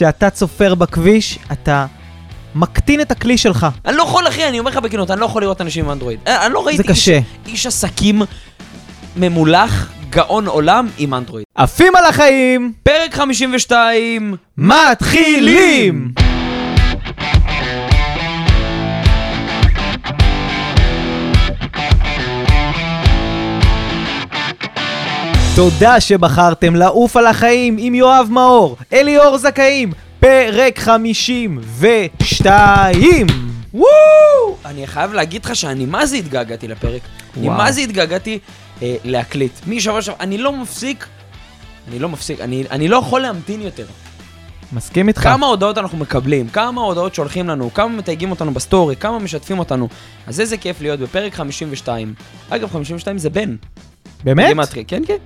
כשאתה צופר בכביש, אתה מקטין את הכלי שלך. אני לא יכול, אחי, אני אומר לך בכנות, אני לא יכול לראות אנשים עם אנדרואיד. אה, אני לא ראיתי זה קשה. איש, איש עסקים ממולח, גאון עולם עם אנדרואיד. עפים על החיים, פרק 52, מתחילים! תודה שבחרתם לעוף על החיים עם יואב מאור, אליאור זכאים, פרק 52! וואו! אני חייב להגיד לך שאני מה זה התגעגעתי לפרק. אני. מה זה התגעגעתי אה, להקליט. משבוע שעבר, אני לא מפסיק, אני לא מפסיק, אני, אני לא יכול להמתין יותר. מסכים איתך. כמה הודעות אנחנו מקבלים, כמה הודעות שולחים לנו, כמה מתייגים אותנו בסטורי, כמה משתפים אותנו. אז איזה כיף להיות בפרק 52. אגב, 52 זה בן. באמת? כן, כן.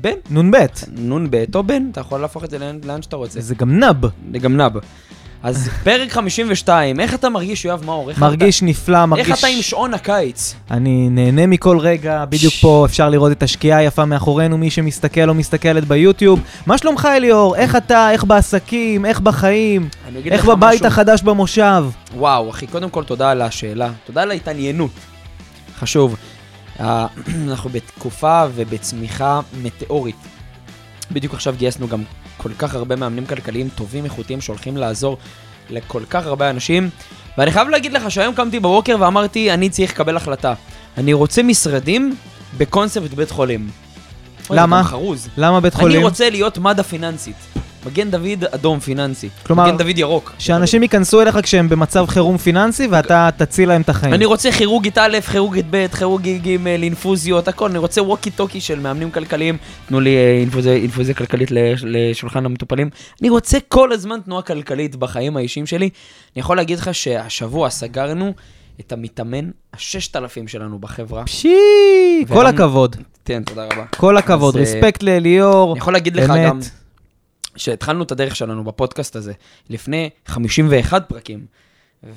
בן. נ"ב. נ"ב או בן, אתה יכול להפוך את זה לאן, שאתה רוצה. זה גם נב. גם נב. אז פרק 52, איך אתה מרגיש, יואב מאור? מרגיש נפלא, אתה, מרגיש... איך אתה עם שעון הקיץ? אני נהנה מכל רגע, בדיוק פה אפשר לראות את השקיעה היפה מאחורינו, מי שמסתכל או מסתכלת ביוטיוב. מה שלומך אליאור? איך אתה? איך בעסקים? איך בחיים? איך בבית משהו. החדש במושב? וואו, אחי, קודם כל תודה על השאלה. תודה על ההתעניינות. חשוב. אנחנו בתקופה ובצמיחה מטאורית. בדיוק עכשיו גייסנו גם כל כך הרבה מאמנים כלכליים טובים, איכותיים, שהולכים לעזור לכל כך הרבה אנשים. ואני חייב להגיד לך שהיום קמתי בבוקר ואמרתי, אני צריך לקבל החלטה. אני רוצה משרדים בקונספט בית חולים. למה? חרוז. למה בית אני חולים? רוצה להיות מד"א פיננסית. מגן דוד אדום פיננסי. כלומר, מגן דוד ירוק. שאנשים ייכנסו אליך כשהם במצב חירום פיננסי ואתה תציל להם את החיים. אני רוצה כירורגית א', כירורגית ב', כירורגית ג', אינפוזיות, הכל, אני רוצה ווקי טוקי של מאמנים כלכליים, תנו לי אה, אינפוזיה, אינפוזיה כלכלית לש- לשולחן המטופלים. אני רוצה כל הזמן תנועה כלכלית בחיים האישיים שלי. אני יכול להגיד לך שהשבוע סגרנו את המתאמן הששת אלפים שלנו בחברה. פשי! כל הכבוד. כן, תודה רבה. כל הכבוד. אה, רספקט לאליאור. אני יכול להגיד לך. גם שהתחלנו את הדרך שלנו בפודקאסט הזה לפני 51 פרקים,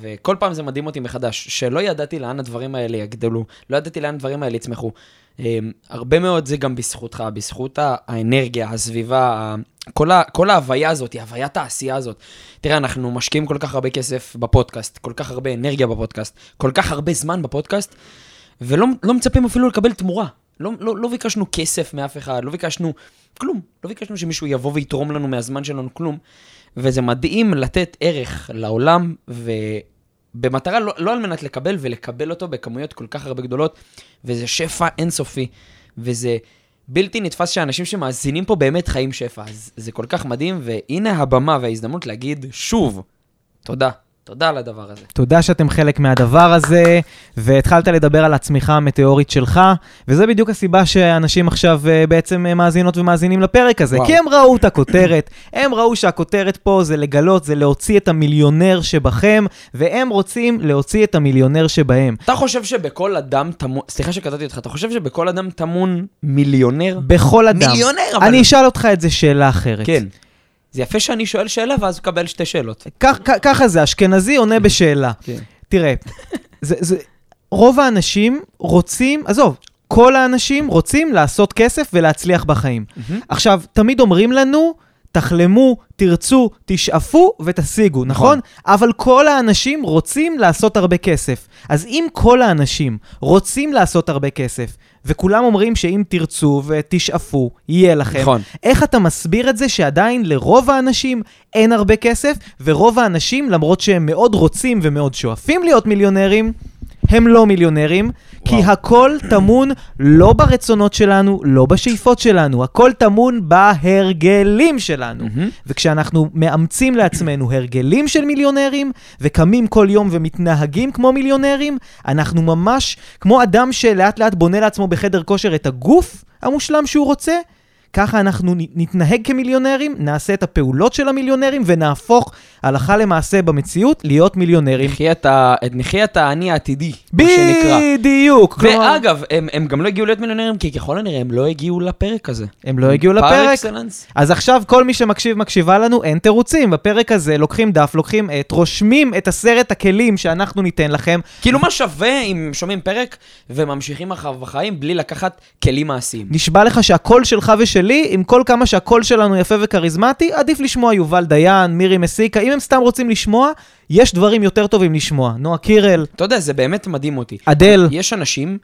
וכל פעם זה מדהים אותי מחדש, שלא ידעתי לאן הדברים האלה יגדלו, לא ידעתי לאן הדברים האלה יצמחו. אמ, הרבה מאוד זה גם בזכותך, בזכות האנרגיה, הסביבה, כל, ה, כל ההוויה הזאת, הוויית העשייה הזאת. תראה, אנחנו משקיעים כל כך הרבה כסף בפודקאסט, כל כך הרבה אנרגיה בפודקאסט, כל כך הרבה זמן בפודקאסט, ולא לא מצפים אפילו לקבל תמורה. לא, לא, לא ביקשנו כסף מאף אחד, לא ביקשנו כלום. לא ביקשנו שמישהו יבוא ויתרום לנו מהזמן שלנו כלום. וזה מדהים לתת ערך לעולם, ובמטרה לא, לא על מנת לקבל, ולקבל אותו בכמויות כל כך הרבה גדולות, וזה שפע אינסופי, וזה בלתי נתפס שאנשים שמאזינים פה באמת חיים שפע. אז זה כל כך מדהים, והנה הבמה וההזדמנות להגיד שוב, תודה. תודה על הדבר הזה. תודה שאתם חלק מהדבר הזה, והתחלת לדבר על הצמיחה המטאורית שלך, וזה בדיוק הסיבה שאנשים עכשיו אה, בעצם אה, מאזינות ומאזינים לפרק הזה, וואו. כי הם ראו את הכותרת, הם ראו שהכותרת פה זה לגלות, זה להוציא את המיליונר שבכם, והם רוצים להוציא את המיליונר שבהם. אתה חושב שבכל אדם טמון, סליחה שקטעתי אותך, אתה חושב שבכל אדם טמון מיליונר? בכל אדם. מיליונר, אבל... אני אשאל אותך את זה שאלה אחרת. כן. זה יפה שאני שואל שאלה ואז מקבל שתי שאלות. כך- כ- ככה זה, אשכנזי עונה בשאלה. כן. תראה, זה, זה, רוב האנשים רוצים, עזוב, כל האנשים רוצים לעשות כסף ולהצליח בחיים. עכשיו, תמיד אומרים לנו, תחלמו, תרצו, תשאפו ותשיגו, נכון? אבל כל האנשים רוצים לעשות הרבה כסף. אז אם כל האנשים רוצים לעשות הרבה כסף, וכולם אומרים שאם תרצו ותשאפו, יהיה לכם, נכון. איך אתה מסביר את זה שעדיין לרוב האנשים אין הרבה כסף, ורוב האנשים, למרות שהם מאוד רוצים ומאוד שואפים להיות מיליונרים, הם לא מיליונרים, כי וואו. הכל טמון לא ברצונות שלנו, לא בשאיפות שלנו, הכל טמון בהרגלים שלנו. מהמם. וכשאנחנו מאמצים לעצמנו הרגלים של מיליונרים, וקמים כל יום ומתנהגים כמו מיליונרים, אנחנו ממש כמו אדם שלאט לאט בונה לעצמו בחדר כושר את הגוף המושלם שהוא רוצה, ככה אנחנו נתנהג כמיליונרים, נעשה את הפעולות של המיליונרים, ונהפוך הלכה למעשה במציאות להיות מיליונרים. נחיה את את- את האני העתידי, מה שנקרא. בדיוק. ואגב, הם, הם גם לא הגיעו להיות מיליונרים, כי ככל הנראה הם לא הגיעו לפרק הזה. הם לא הגיעו פר לפרק. אקסלנס. אז עכשיו כל מי שמקשיב, מקשיבה לנו, אין תירוצים. בפרק הזה לוקחים דף, לוקחים עט, רושמים את עשרת הכלים שאנחנו ניתן לכם. כאילו מה שווה אם שומעים פרק וממשיכים אחריו בחיים בלי לקחת כלים מעשיים. נשבע לך שהקול שלך ושלי שלי, עם כל כמה שהקול שלנו יפה וכריזמטי, עדיף לשמוע יובל דיין, מירי מסיקה, אם הם סתם רוצים לשמוע, יש דברים יותר טובים לשמוע. נועה קירל, אתה יודע, זה באמת מדהים אותי. אדל. יש אנשים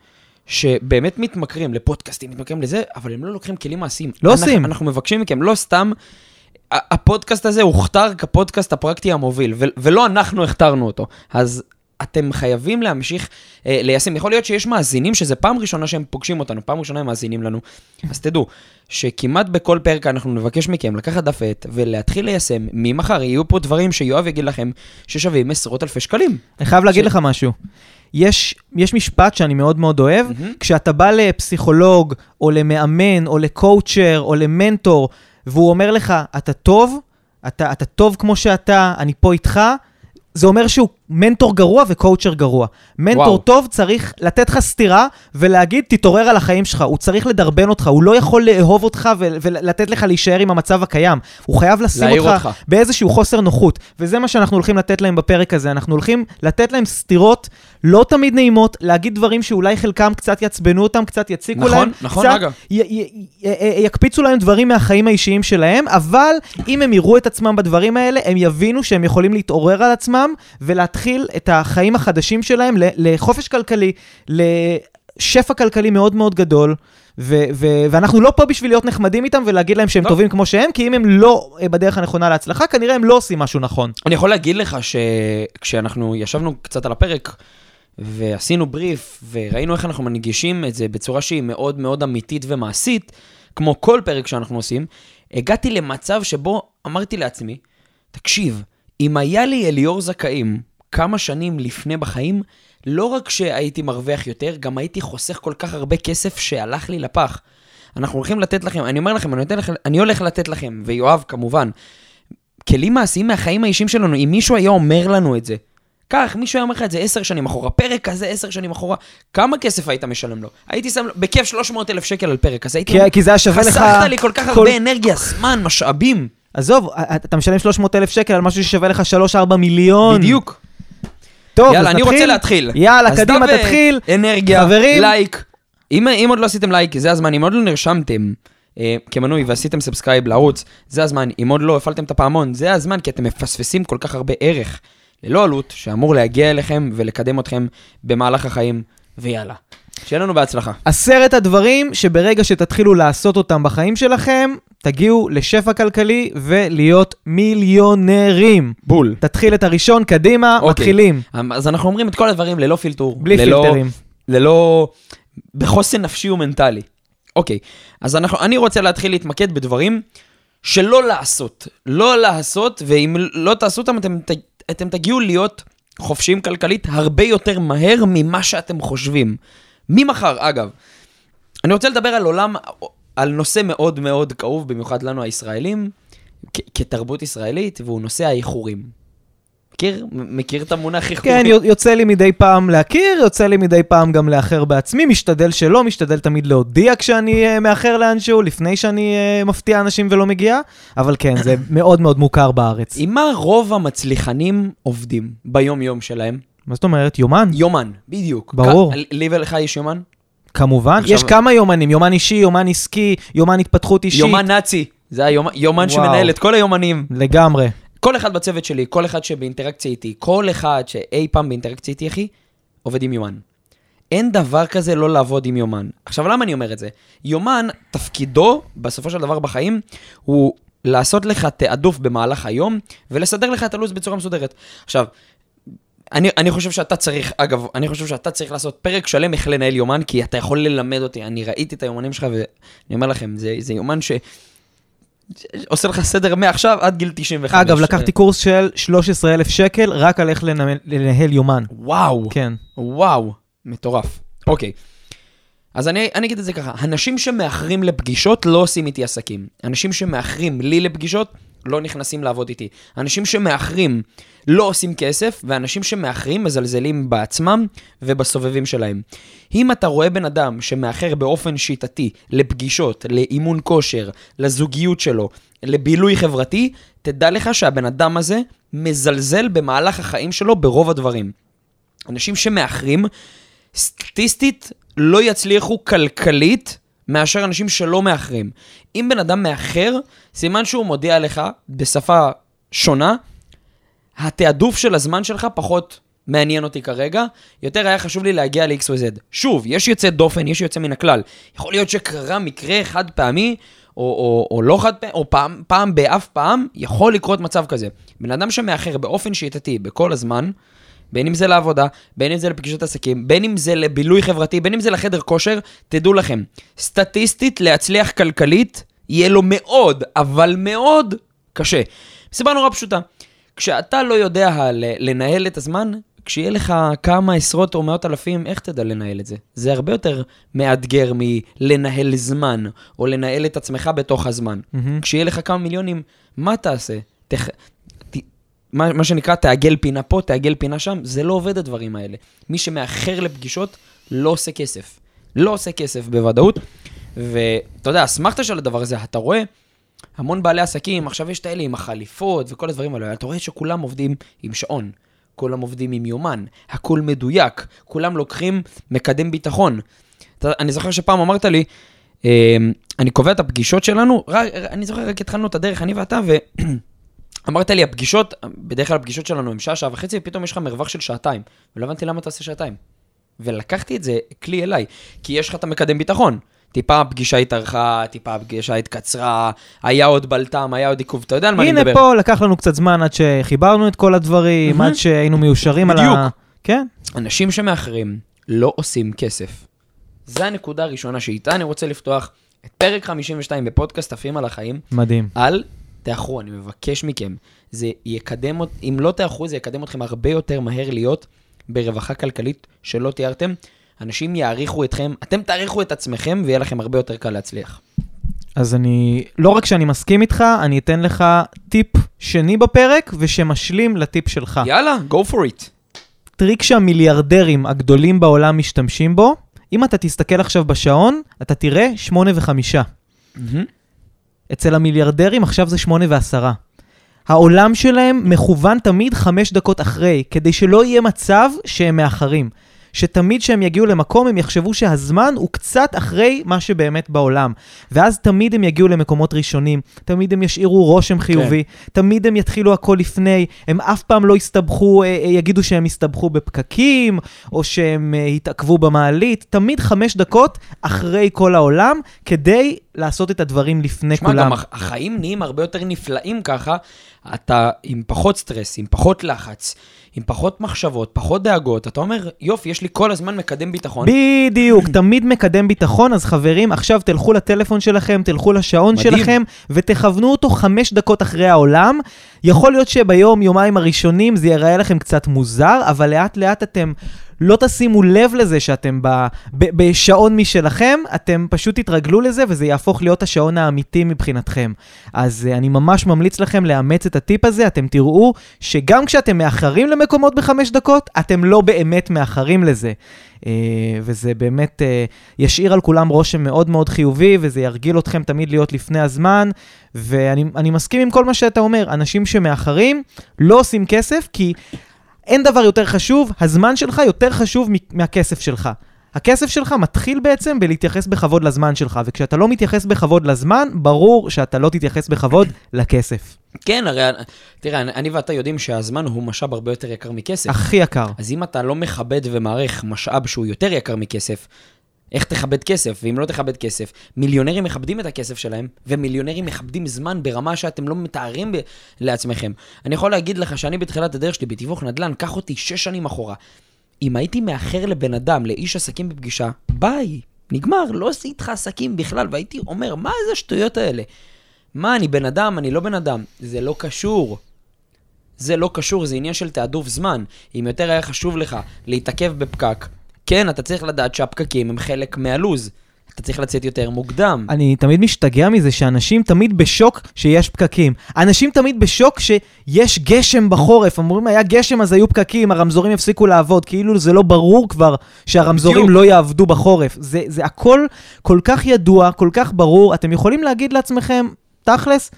שבאמת מתמכרים לפודקאסטים, מתמכרים לזה, אבל הם לא לוקחים כלים מעשיים. לא אנחנו, עושים. אנחנו מבקשים מכם, לא סתם, הפודקאסט הזה הוכתר כפודקאסט הפרקטי המוביל, ו- ולא אנחנו הכתרנו אותו. אז אתם חייבים להמשיך אה, ליישם. יכול להיות שיש מאזינים שזה פעם ראשונה שהם פוגשים אותנו, פעם ראשונה הם מאזינים לנו. אז תדעו, שכמעט בכל פרק אנחנו נבקש מכם לקחת דף עט ולהתחיל ליישם. ממחר יהיו פה דברים שיואב יגיד לכם ששווים עשרות אלפי שקלים. אני חייב להגיד ש- לך משהו. יש, יש משפט שאני מאוד מאוד אוהב, מהמם. כשאתה בא לפסיכולוג, או למאמן, או לקואוצ'ר, או למנטור, והוא אומר לך, אתה טוב, אתה, אתה טוב כמו שאתה, אני פה איתך, זה אומר שהוא מנטור גרוע וקואוצ'ר גרוע. מנטור וואו. טוב צריך לתת לך סטירה ולהגיד, תתעורר על החיים שלך. הוא צריך לדרבן אותך, הוא לא יכול לאהוב אותך ו- ולתת לך להישאר עם המצב הקיים. הוא חייב לשים אותך, אותך. באיזשהו חוסר נוחות. וזה מה שאנחנו הולכים לתת להם בפרק הזה. אנחנו הולכים לתת להם סטירות לא תמיד נעימות, להגיד דברים שאולי חלקם קצת יעצבנו אותם, קצת יציקו נכון, להם. נכון, קצת י- י- י- יקפיצו להם דברים מהחיים האישיים שלהם, אבל אם הם יראו את עצמם בדברים האלה, הם יבינו שהם יכולים להתעורר על עצמם ולהתחיל את החיים החדשים שלהם לחופש כלכלי, לשפע כלכלי מאוד מאוד גדול. ו- ו- ואנחנו לא פה בשביל להיות נחמדים איתם ולהגיד להם שהם לא. טובים כמו שהם, כי אם הם לא אה, בדרך הנכונה להצלחה, כנראה הם לא עושים משהו נכון. אני יכול להגיד לך שכשאנחנו ישבנו קצת על הפרק, ועשינו בריף, וראינו איך אנחנו מנגישים את זה בצורה שהיא מאוד מאוד אמיתית ומעשית, כמו כל פרק שאנחנו עושים, הגעתי למצב שבו אמרתי לעצמי, תקשיב, אם היה לי אליאור זכאים כמה שנים לפני בחיים, לא רק שהייתי מרוויח יותר, גם הייתי חוסך כל כך הרבה כסף שהלך לי לפח. אנחנו הולכים לתת לכם, אני אומר לכם, אני, לכם, אני הולך לתת לכם, ויואב כמובן, כלים מעשיים מהחיים האישיים שלנו, אם מישהו היה אומר לנו את זה, קח, מישהו היה אומר לך את זה עשר שנים אחורה, פרק כזה עשר שנים אחורה, כמה כסף היית משלם לו? הייתי שם בכיף 300 אלף שקל על פרק, אז הייתי... כי, כי זה היה שווה לך... חסכת לי כל כך הרבה אנרגיה, זמן, משאבים. עזוב, אתה משלם 300 אלף שקל על משהו ששווה לך 3-4 מיליון. בדיוק. טוב, יאללה, אז אני נתחיל? רוצה להתחיל. יאללה, אז קדימה, דף, תתחיל. אנרגיה, חברים. לייק. אם, אם עוד לא עשיתם לייק, זה הזמן. אם עוד לא נרשמתם אה, כמנוי ועשיתם subscribe לערוץ, זה הזמן. אם עוד לא הפעלתם את הפעמון, זה הזמן, כי אתם מפספסים כל כך הרבה ערך ללא עלות, שאמור להגיע אליכם ולקדם אתכם במהלך החיים, ויאללה. שיהיה לנו בהצלחה. עשרת הדברים שברגע שתתחילו לעשות אותם בחיים שלכם, תגיעו לשפע כלכלי ולהיות מיליונרים. בול. תתחיל את הראשון, קדימה, אוקיי. מתחילים. אז אנחנו אומרים את כל הדברים ללא פילטור. בלי ללא, פילטרים. ללא... בחוסן נפשי ומנטלי. אוקיי, אז אנחנו, אני רוצה להתחיל להתמקד בדברים שלא לעשות. לא לעשות, ואם לא תעשו אותם, אתם, אתם תגיעו להיות חופשיים כלכלית הרבה יותר מהר ממה שאתם חושבים. ממחר, אגב. אני רוצה לדבר על עולם, על נושא מאוד מאוד כאוב, במיוחד לנו הישראלים, כ- כתרבות ישראלית, והוא נושא האיחורים. מכיר? מכיר את המונח איחורים? כן, יו- יוצא לי מדי פעם להכיר, יוצא לי מדי פעם גם לאחר בעצמי, משתדל שלא, משתדל תמיד להודיע כשאני uh, מאחר לאנשהו, לפני שאני uh, מפתיע אנשים ולא מגיע, אבל כן, זה מאוד מאוד מוכר בארץ. עם מה רוב המצליחנים עובדים ביום-יום שלהם? מה זאת אומרת? יומן? יומן, בדיוק. ברור. לי ולך יש יומן? כמובן. יש כמה יומנים, יומן אישי, יומן עסקי, יומן התפתחות אישית. יומן נאצי. זה היומן. שמנהל את כל היומנים. לגמרי. כל אחד בצוות שלי, כל אחד שבאינטראקציה איתי, כל אחד שאי פעם באינטראקציה איתי, אחי, עובד עם יומן. אין דבר כזה לא לעבוד עם יומן. עכשיו, למה אני אומר את זה? יומן, תפקידו, בסופו של דבר בחיים, הוא לעשות לך תעדוף במהלך היום, ולסדר לך את הלו"ז בצורה מסודרת. עכשיו, אני, אני חושב שאתה צריך, אגב, אני חושב שאתה צריך לעשות פרק שלם איך לנהל יומן, כי אתה יכול ללמד אותי. אני ראיתי את היומנים שלך, ואני אומר לכם, זה, זה יומן ש... עושה לך סדר מעכשיו עד גיל 95. אגב, לקחתי קורס של 13,000 שקל רק על איך לנהל, לנהל יומן. וואו, כן. וואו, מטורף. אוקיי. אז אני, אני אגיד את זה ככה, אנשים שמאחרים לפגישות לא עושים איתי עסקים. אנשים שמאחרים לי לפגישות לא נכנסים לעבוד איתי. אנשים שמאחרים לא עושים כסף, ואנשים שמאחרים מזלזלים בעצמם ובסובבים שלהם. אם אתה רואה בן אדם שמאחר באופן שיטתי לפגישות, לאימון כושר, לזוגיות שלו, לבילוי חברתי, תדע לך שהבן אדם הזה מזלזל במהלך החיים שלו ברוב הדברים. אנשים שמאחרים, סטטיסטית לא יצליחו כלכלית מאשר אנשים שלא מאחרים. אם בן אדם מאחר, סימן שהוא מודיע לך בשפה שונה, התעדוף של הזמן שלך פחות מעניין אותי כרגע, יותר היה חשוב לי להגיע ל-X או Z. שוב, יש יוצא דופן, יש יוצא מן הכלל. יכול להיות שקרה מקרה חד פעמי, או, או, או לא חד פעמי, או פעם, פעם באף פעם, יכול לקרות מצב כזה. בן אדם שמאחר באופן שיטתי בכל הזמן, בין אם זה לעבודה, בין אם זה לפגישות עסקים, בין אם זה לבילוי חברתי, בין אם זה לחדר כושר, תדעו לכם, סטטיסטית להצליח כלכלית, יהיה לו מאוד, אבל מאוד קשה. סיבה נורא פשוטה. כשאתה לא יודע לנהל את הזמן, כשיהיה לך כמה עשרות או מאות אלפים, איך תדע לנהל את זה? זה הרבה יותר מאתגר מלנהל זמן, או לנהל את עצמך בתוך הזמן. Mm-hmm. כשיהיה לך כמה מיליונים, מה תעשה? תח... ת... מה, מה שנקרא, תעגל פינה פה, תעגל פינה שם, זה לא עובד הדברים האלה. מי שמאחר לפגישות, לא עושה כסף. לא עושה כסף בוודאות. ואתה יודע, אסמכתה של הדבר הזה, אתה רואה המון בעלי עסקים, עכשיו יש את האלה עם החליפות וכל הדברים האלה, אתה רואה שכולם עובדים עם שעון. כולם עובדים עם יומן, הכל מדויק, כולם לוקחים מקדם ביטחון. אתה, אני זוכר שפעם אמרת לי, אה, אני קובע את הפגישות שלנו, רק, אני זוכר, רק התחלנו את הדרך, אני ואתה, ואמרת לי, הפגישות, בדרך כלל הפגישות שלנו הם שעה, שעה וחצי, ופתאום יש לך מרווח של שעתיים, ולא הבנתי למה אתה עושה שעתיים. ולקחתי את זה כלי אליי, כי יש לך את המקדם ביטחון. טיפה הפגישה התארכה, טיפה הפגישה התקצרה, היה עוד בלטם, היה עוד עיכוב, אתה יודע על מה אני מדבר. הנה פה לקח לנו קצת זמן עד שחיברנו את כל הדברים, עד שהיינו מיושרים על ה... בדיוק. כן. אנשים שמאחרים לא עושים כסף. זו הנקודה הראשונה שאיתה אני רוצה לפתוח את פרק 52 בפודקאסט עפים על החיים. מדהים. אל תאחרו, אני מבקש מכם. זה יקדם, אם לא תאחרו, זה יקדם אתכם הרבה יותר מהר להיות ברווחה כלכלית שלא תיארתם. אנשים יעריכו אתכם, אתם תעריכו את עצמכם ויהיה לכם הרבה יותר קל להצליח. אז אני, לא רק שאני מסכים איתך, אני אתן לך טיפ שני בפרק ושמשלים לטיפ שלך. יאללה, go for it. טריק שהמיליארדרים הגדולים בעולם משתמשים בו, אם אתה תסתכל עכשיו בשעון, אתה תראה שמונה וחמישה. Mm-hmm. אצל המיליארדרים עכשיו זה שמונה ועשרה. העולם שלהם מכוון תמיד חמש דקות אחרי, כדי שלא יהיה מצב שהם מאחרים. שתמיד כשהם יגיעו למקום הם יחשבו שהזמן הוא קצת אחרי מה שבאמת בעולם. ואז תמיד הם יגיעו למקומות ראשונים, תמיד הם ישאירו רושם. חיובי, כן. תמיד הם יתחילו הכל לפני, הם אף פעם לא יסתבכו, אה, אה, יגידו שהם יסתבכו בפקקים, או שהם אה, יתעכבו במעלית, תמיד חמש דקות אחרי כל העולם, כדי לעשות את הדברים לפני שמה, כולם. שמע, גם החיים נהיים הרבה יותר נפלאים ככה, אתה עם פחות סטרס, עם פחות לחץ. עם פחות מחשבות, פחות דאגות, אתה אומר, יופי, יש לי כל הזמן מקדם ביטחון. בדיוק, תמיד מקדם ביטחון, אז חברים, עכשיו תלכו לטלפון שלכם, תלכו לשעון מדהים. שלכם, ותכוונו אותו חמש דקות אחרי העולם. יכול להיות שביום, יומיים הראשונים זה ייראה לכם קצת מוזר, אבל לאט לאט אתם... לא תשימו לב לזה שאתם ב, ב, בשעון משלכם, אתם פשוט תתרגלו לזה וזה יהפוך להיות השעון האמיתי מבחינתכם. אז uh, אני ממש ממליץ לכם לאמץ את הטיפ הזה, אתם תראו שגם כשאתם מאחרים למקומות בחמש דקות, אתם לא באמת מאחרים לזה. Uh, וזה באמת uh, ישאיר על כולם רושם מאוד מאוד חיובי, וזה ירגיל אתכם תמיד להיות לפני הזמן. ואני מסכים עם כל מה שאתה אומר, אנשים שמאחרים לא עושים כסף, כי אין דבר יותר חשוב, הזמן שלך יותר חשוב מהכסף שלך. הכסף שלך מתחיל בעצם בלהתייחס בכבוד לזמן שלך, וכשאתה לא מתייחס בכבוד לזמן, ברור שאתה לא תתייחס בכבוד לכסף. כן, הרי, תראה, אני ואתה יודעים שהזמן הוא משאב הרבה יותר יקר מכסף. הכי יקר. אז אם אתה לא מכבד ומעריך משאב שהוא יותר יקר מכסף, איך תכבד כסף? ואם לא תכבד כסף, מיליונרים מכבדים את הכסף שלהם, ומיליונרים מכבדים זמן ברמה שאתם לא מתארים ב- לעצמכם. אני יכול להגיד לך שאני בתחילת הדרך שלי בתיווך נדל"ן, קח אותי שש שנים אחורה. אם הייתי מאחר לבן אדם, לאיש עסקים בפגישה, ביי, נגמר, לא עשיתי איתך עסקים בכלל, והייתי אומר, מה איזה השטויות האלה? מה, אני בן אדם, אני לא בן אדם. זה לא קשור. זה לא קשור, זה עניין של תעדוף זמן. אם יותר היה חשוב לך להתעכב בפקק, כן, אתה צריך לדעת שהפקקים הם חלק מהלוז. אתה צריך לצאת יותר מוקדם. אני תמיד משתגע מזה שאנשים תמיד בשוק שיש פקקים. אנשים תמיד בשוק שיש גשם בחורף. אומרים, היה גשם אז היו פקקים, הרמזורים יפסיקו לעבוד. כאילו זה לא ברור כבר שהרמזורים בדיוק. לא יעבדו בחורף. זה, זה הכל כל כך ידוע, כל כך ברור. אתם יכולים להגיד לעצמכם, תכלס,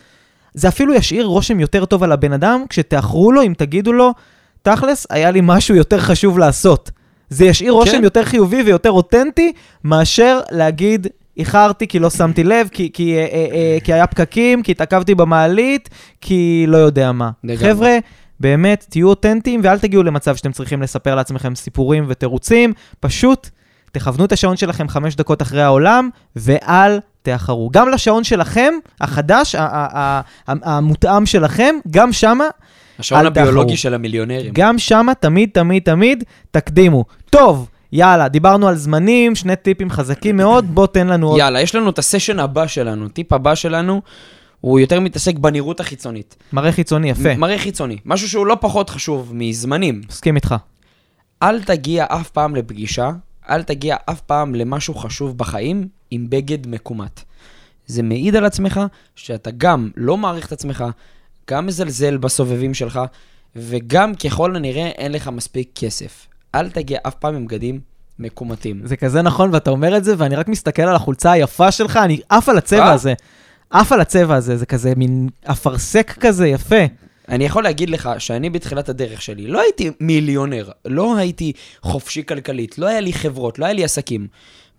זה אפילו ישאיר רושם יותר טוב על הבן אדם, כשתאחרו לו, אם תגידו לו, תכלס, היה לי משהו יותר חשוב לעשות. זה ישאיר רושם כן. יותר חיובי ויותר אותנטי, מאשר להגיד, איחרתי כי לא שמתי לב, כי, כי, אה, אה, אה, כי היה פקקים, כי התעכבתי במעלית, כי לא יודע מה. לגמרי. חבר'ה, באמת, תהיו אותנטיים ואל תגיעו למצב שאתם צריכים לספר לעצמכם סיפורים ותירוצים, פשוט תכוונו את השעון שלכם חמש דקות אחרי העולם, ואל תאחרו. גם לשעון שלכם, החדש, המותאם שלכם, גם שמה, השעון אל תאחרו. הביולוגי של המיליונרים. גם שמה תמיד, תמיד, תמיד תקדימו. טוב, יאללה, דיברנו על זמנים, שני טיפים חזקים מאוד, בוא תן לנו עוד. יאללה, יש לנו את הסשן הבא שלנו, טיפ הבא שלנו, הוא יותר מתעסק בנראות החיצונית. מראה חיצוני, יפה. מראה חיצוני. משהו שהוא לא פחות חשוב מזמנים. מסכים איתך. אל תגיע אף פעם לפגישה, אל תגיע אף פעם למשהו חשוב בחיים עם בגד מקומט. זה מעיד על עצמך שאתה גם לא מעריך את עצמך, גם מזלזל בסובבים שלך, וגם ככל הנראה אין לך מספיק כסף. אל תגיע אף פעם עם בגדים מקומטים. זה כזה נכון, ואתה אומר את זה, ואני רק מסתכל על החולצה היפה שלך, אני עף על הצבע אה? הזה. עף על הצבע הזה, זה כזה מין אפרסק כזה, יפה. אני יכול להגיד לך שאני בתחילת הדרך שלי לא הייתי מיליונר, לא הייתי חופשי כלכלית, לא היה לי חברות, לא היה לי עסקים.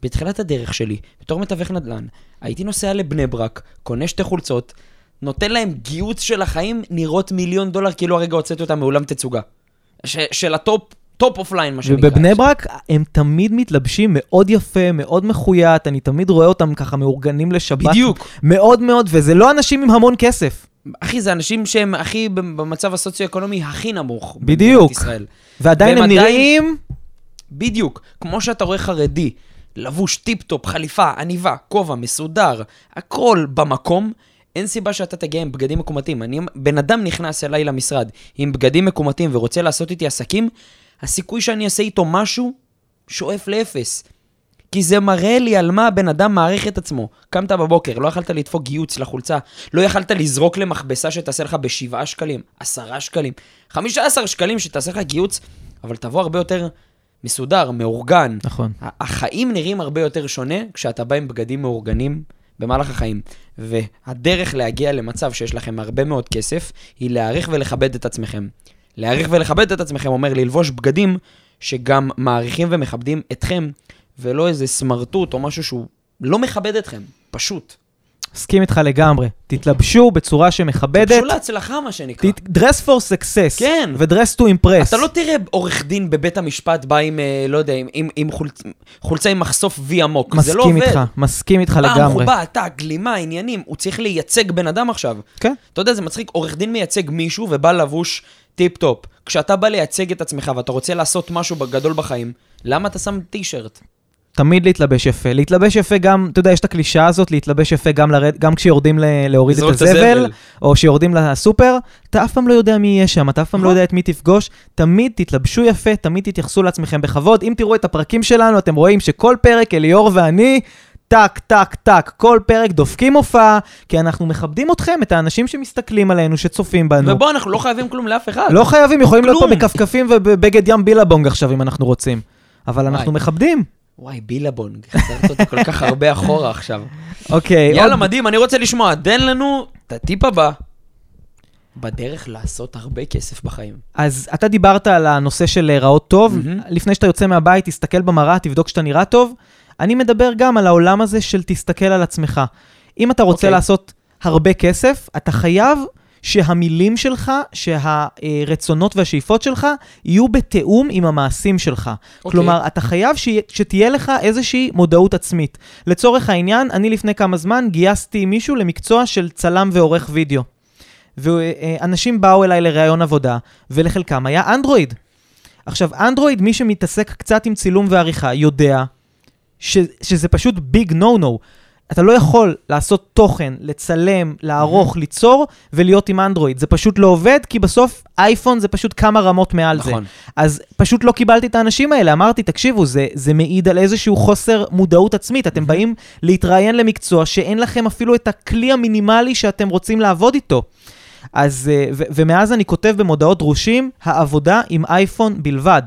בתחילת הדרך שלי, בתור מתווך נדל"ן, הייתי נוסע לבני ברק, קונה שתי חולצות, נותן להם גיהוץ של החיים, נראות מיליון דולר, כאילו הרגע הוצאתי אותם מאולם תצוגה. ש- של הטופ, top of line, מה שנקרא. ובבני ברק הם תמיד מתלבשים מאוד יפה, מאוד מחויט, אני תמיד רואה אותם ככה מאורגנים לשבת. בדיוק. מאוד מאוד, וזה לא אנשים עם המון כסף. אחי, זה אנשים שהם הכי במצב הסוציו-אקונומי הכי נמוך. בדיוק. ישראל. ועדיין הם נראים... בדיוק, כמו שאתה רואה חרדי, לבוש טיפ-טופ, חליפה, עניבה, כובע, מסודר, הכל במקום, אין סיבה שאתה תגיע עם בגדים מקומטים. אני, בן אדם נכנס אליי למשרד עם בגדים מקומטים ורוצה לעשות איתי עסקים, הסיכוי שאני אעשה איתו משהו שואף לאפס. כי זה מראה לי על מה הבן אדם מעריך את עצמו. קמת בבוקר, לא יכלת לדפוק גיהוץ לחולצה, לא יכלת לזרוק למכבסה שתעשה לך בשבעה שקלים, עשרה שקלים, חמישה עשר שקלים שתעשה לך גיוץ, אבל תבוא הרבה יותר מסודר, מאורגן. נכון. החיים נראים הרבה יותר שונה כשאתה בא עם בגדים מאורגנים במהלך החיים. והדרך להגיע למצב שיש לכם הרבה מאוד כסף, היא להעריך ולכבד את עצמכם. להעריך ולכבד את עצמכם אומר ללבוש בגדים שגם מעריכים ומכבדים אתכם, ולא איזה סמרטוט או משהו שהוא לא מכבד אתכם, פשוט. מסכים איתך לגמרי. תתלבשו בצורה שמכבדת. תקשו להצלחה, מה שנקרא. ת- dress for success. כן. ו-dress to impress. אתה לא תראה עורך דין בבית המשפט בא עם, אה, לא יודע, עם, עם, עם חולצ... חולצה עם מחשוף V עמוק. זה לא מסכים עובד. איתך, מסכים איתך בא לגמרי. מחובה, אתה, גלימה, עניינים, הוא צריך לייצג בן אדם עכשיו. כן. אתה יודע, זה מצחיק, עורך דין מייצג מישהו ובא לבוש טיפ-טופ. כשאתה בא לייצג את עצמך ואתה רוצה לעשות משהו גדול בחיים, למה אתה שם טישרט? תמיד להתלבש יפה. להתלבש יפה גם, אתה יודע, יש את הקלישאה הזאת, להתלבש יפה גם, לרד, גם כשיורדים ל- להוריד את הזבל, הזבל. או כשיורדים לסופר, אתה אף פעם לא יודע מי יהיה שם, אתה אף פעם לא נכון. יודע את מי תפגוש. תמיד תתלבשו יפה, תמיד תתייחסו לעצמכם בכבוד. אם תראו את הפרקים שלנו, אתם רואים שכל פרק, אליאור ואני, טק, טק, טק, כל פרק דופקים הופעה, כי אנחנו מכבדים אתכם, את האנשים שמסתכלים עלינו, שצופים בנו. ובוא, אנחנו לא חייבים כלום לאף אחד. לא חייבים, יכולים להיות פה כלום. בכפכפים ובבגד ים בילבונג עכשיו, אם אנחנו רוצים. אבל אנחנו וואי. מכבדים. וואי, בילבונג, חזרת אותי כל כך הרבה אחורה עכשיו. אוקיי, יאללה, עוד- מדהים, אני רוצה לשמוע. תן לנו את הטיפ הבא. בדרך לעשות הרבה כסף בחיים. אז אתה דיברת על הנושא של להיראות טוב. מהמם. לפני שאתה יוצא מהבית, תסתכל במראה, תבדוק שאתה נראה טוב. אני מדבר גם על העולם הזה של תסתכל על עצמך. אם אתה רוצה אוקיי. לעשות הרבה כסף, אתה חייב שהמילים שלך, שהרצונות והשאיפות שלך, יהיו בתיאום עם המעשים שלך. אוקיי. כלומר, אתה חייב שיה- שתהיה לך איזושהי מודעות עצמית. לצורך העניין, אני לפני כמה זמן גייסתי מישהו למקצוע של צלם ועורך וידאו. ואנשים באו אליי לראיון עבודה, ולחלקם היה אנדרואיד. עכשיו, אנדרואיד, מי שמתעסק קצת עם צילום ועריכה, יודע ש, שזה פשוט ביג נו נו. אתה לא יכול לעשות תוכן, לצלם, לערוך, ליצור, ולהיות עם אנדרואיד. זה פשוט לא עובד, כי בסוף אייפון זה פשוט כמה רמות מעל זה. נכון. אז פשוט לא קיבלתי את האנשים האלה. אמרתי, תקשיבו, זה, זה מעיד על איזשהו חוסר מודעות עצמית. אתם באים להתראיין למקצוע שאין לכם אפילו את הכלי המינימלי שאתם רוצים לעבוד איתו. אז, אה, ו- ומאז אני כותב במודעות דרושים, העבודה עם אייפון בלבד.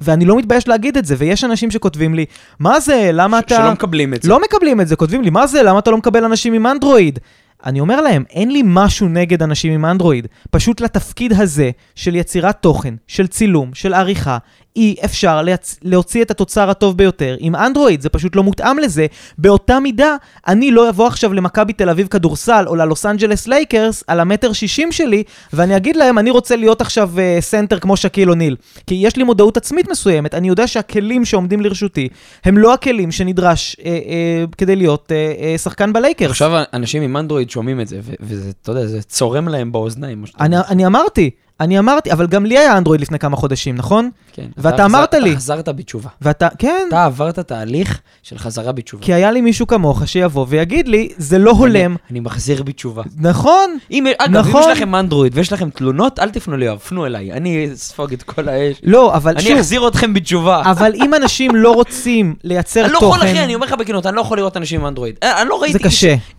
ואני לא מתבייש להגיד את זה, ויש אנשים שכותבים לי, מה זה, למה אתה... שלא מקבלים את זה. לא מקבלים את זה, כותבים לי, מה זה, למה אתה לא מקבל אנשים עם אנדרואיד? אני אומר להם, אין לי משהו נגד אנשים עם אנדרואיד. פשוט לתפקיד הזה של יצירת תוכן, של צילום, של עריכה, אי אפשר להצ... להוציא את התוצר הטוב ביותר עם אנדרואיד, זה פשוט לא מותאם לזה. באותה מידה, אני לא אבוא עכשיו למכבי תל אביב כדורסל או ללוס אנג'לס לייקרס על המטר שישים שלי, ואני אגיד להם, אני רוצה להיות עכשיו uh, center כמו שאקיל אוניל. כי יש לי מודעות עצמית מסוימת, אני יודע שהכלים שעומדים לרשותי הם לא הכלים שנדרש uh, uh, כדי להיות uh, uh, שחקן בלייקרס. עכשיו אנשים עם אנדרואיד שומעים את זה, וזה, אתה יודע, זה צורם להם באוזניים. אני. אני אמרתי, אני אמרתי, אבל גם לי היה אנדרואיד לפני כמה חודשים, נכון? כן. ואתה אתה אמרת לי. אתה חזרת בתשובה. ואתה, כן, אתה עברת תהליך של חזרה בתשובה. כי היה לי מישהו כמוך שיבוא ויגיד לי, זה לא הולם. אני, אני מחזיר בתשובה. נכון, אם, אגב, אם נכון. יש לכם אנדרואיד ויש לכם תלונות, אל תפנו ליואב, פנו אליי. אני אספוג את כל האש. לא, אבל אני שוב, אחזיר אתכם בתשובה. אבל אם אנשים לא רוצים לייצר אני לא יכול, תוכן, אחי, אני אומר לך בכנות, אני לא יכול לראות אנשים עם אנדרואיד. אה, אני לא ראיתי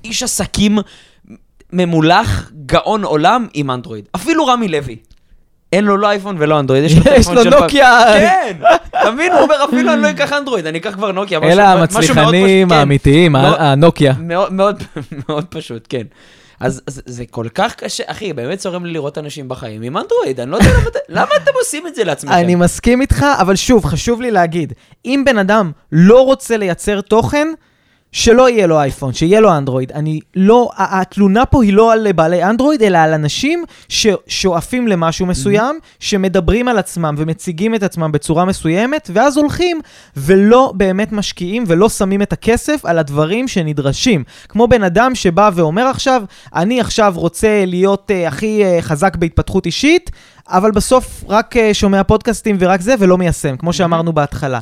איש עסקים ממולח, גאון עולם עם אנדרואיד. אפילו רמי לוי. אין לו לא אייפון ולא אנדרואיד, יש לו יש טלפון לו של פעם. נוקיה. כן, אתה מבין? הוא אומר, אפילו אני לא אקח אנדרואיד, אני אקח כבר נוקיה. אלה המצליחנים כן. האמיתיים, הנוקיה. מאוד, פשוט, כן. אז, זה כל כך קשה, אחי, באמת צורם לי לראות אנשים בחיים עם אנדרואיד, אני לא יודע למה אתם עושים את זה לעצמכם? אני מסכים איתך, אבל שוב, חשוב לי להגיד, אם בן אדם לא רוצה לייצר תוכן, שלא יהיה לו אייפון, שיהיה לו אנדרואיד. אני לא, התלונה פה היא לא על בעלי אנדרואיד, אלא על אנשים ששואפים למשהו מסוים, שמדברים על עצמם ומציגים את עצמם בצורה מסוימת, ואז הולכים ולא באמת משקיעים ולא שמים את הכסף על הדברים שנדרשים. כמו בן אדם שבא ואומר עכשיו, אני עכשיו רוצה להיות uh, הכי uh, חזק בהתפתחות אישית, אבל בסוף רק uh, שומע פודקאסטים ורק זה, ולא מיישם, כמו שאמרנו בהתחלה.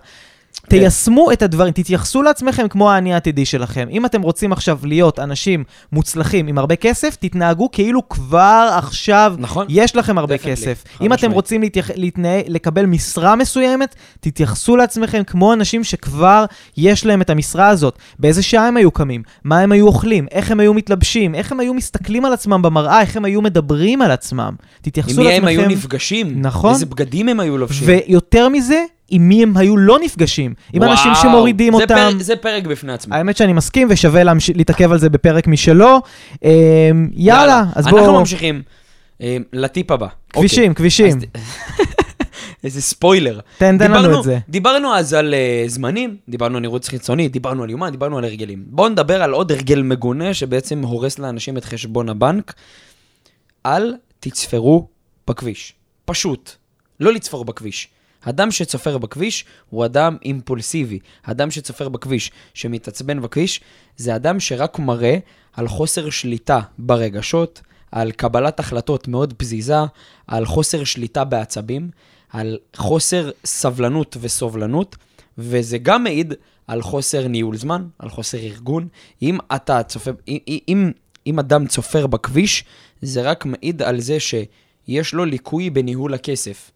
תיישמו את הדברים, תתייחסו לעצמכם כמו האני העתידי שלכם. אם אתם רוצים עכשיו להיות אנשים מוצלחים עם הרבה כסף, תתנהגו כאילו כבר עכשיו נכון. יש לכם הרבה כסף. אם אתם. רוצים להתייח... להתנהג, לקבל משרה מסוימת, תתייחסו לעצמכם כמו אנשים שכבר יש להם את המשרה הזאת. באיזה שעה הם היו קמים? מה הם היו אוכלים? איך הם היו מתלבשים? איך הם היו מסתכלים על עצמם במראה? איך הם היו מדברים על עצמם? תתייחסו עם מי לעצמכם... הם היו נפגשים? נכון. איזה בגדים הם היו לובשים? ויותר מזה, עם מי הם היו לא נפגשים. עם וואו, אנשים שמורידים זה אותם. פרק- זה פרק בפני עצמו. האמת שאני מסכים, ושווה להמש... להתעכב על זה בפרק משלו. אמ, יאללה, אז אנחנו בואו... ממשיכים אה, לטיפ הבא. כבישים, אוקיי. כבישים. אז- איזה ספוילר. תן, תן לנו את זה. דיברנו אז על uh, זמנים, דיברנו על נראות חיצונית, דיברנו על יומן, דיברנו על הרגלים. בואו נדבר על עוד הרגל מגונה שבעצם הורס לאנשים את חשבון הבנק. אל תצפרו בכביש. פשוט. לא לצפור בכביש. אדם שצופר בכביש הוא אדם אימפולסיבי. אדם שצופר בכביש, שמתעצבן בכביש, זה אדם שרק מראה על חוסר שליטה ברגשות, על קבלת החלטות מאוד פזיזה, על חוסר שליטה בעצבים, על חוסר סבלנות וסובלנות, וזה גם מעיד על חוסר ניהול זמן, על חוסר ארגון. אם אתה צופה, אם, אם, אדם צופר בכביש, זה רק מעיד על זה שיש לו ליקוי בניהול הכסף.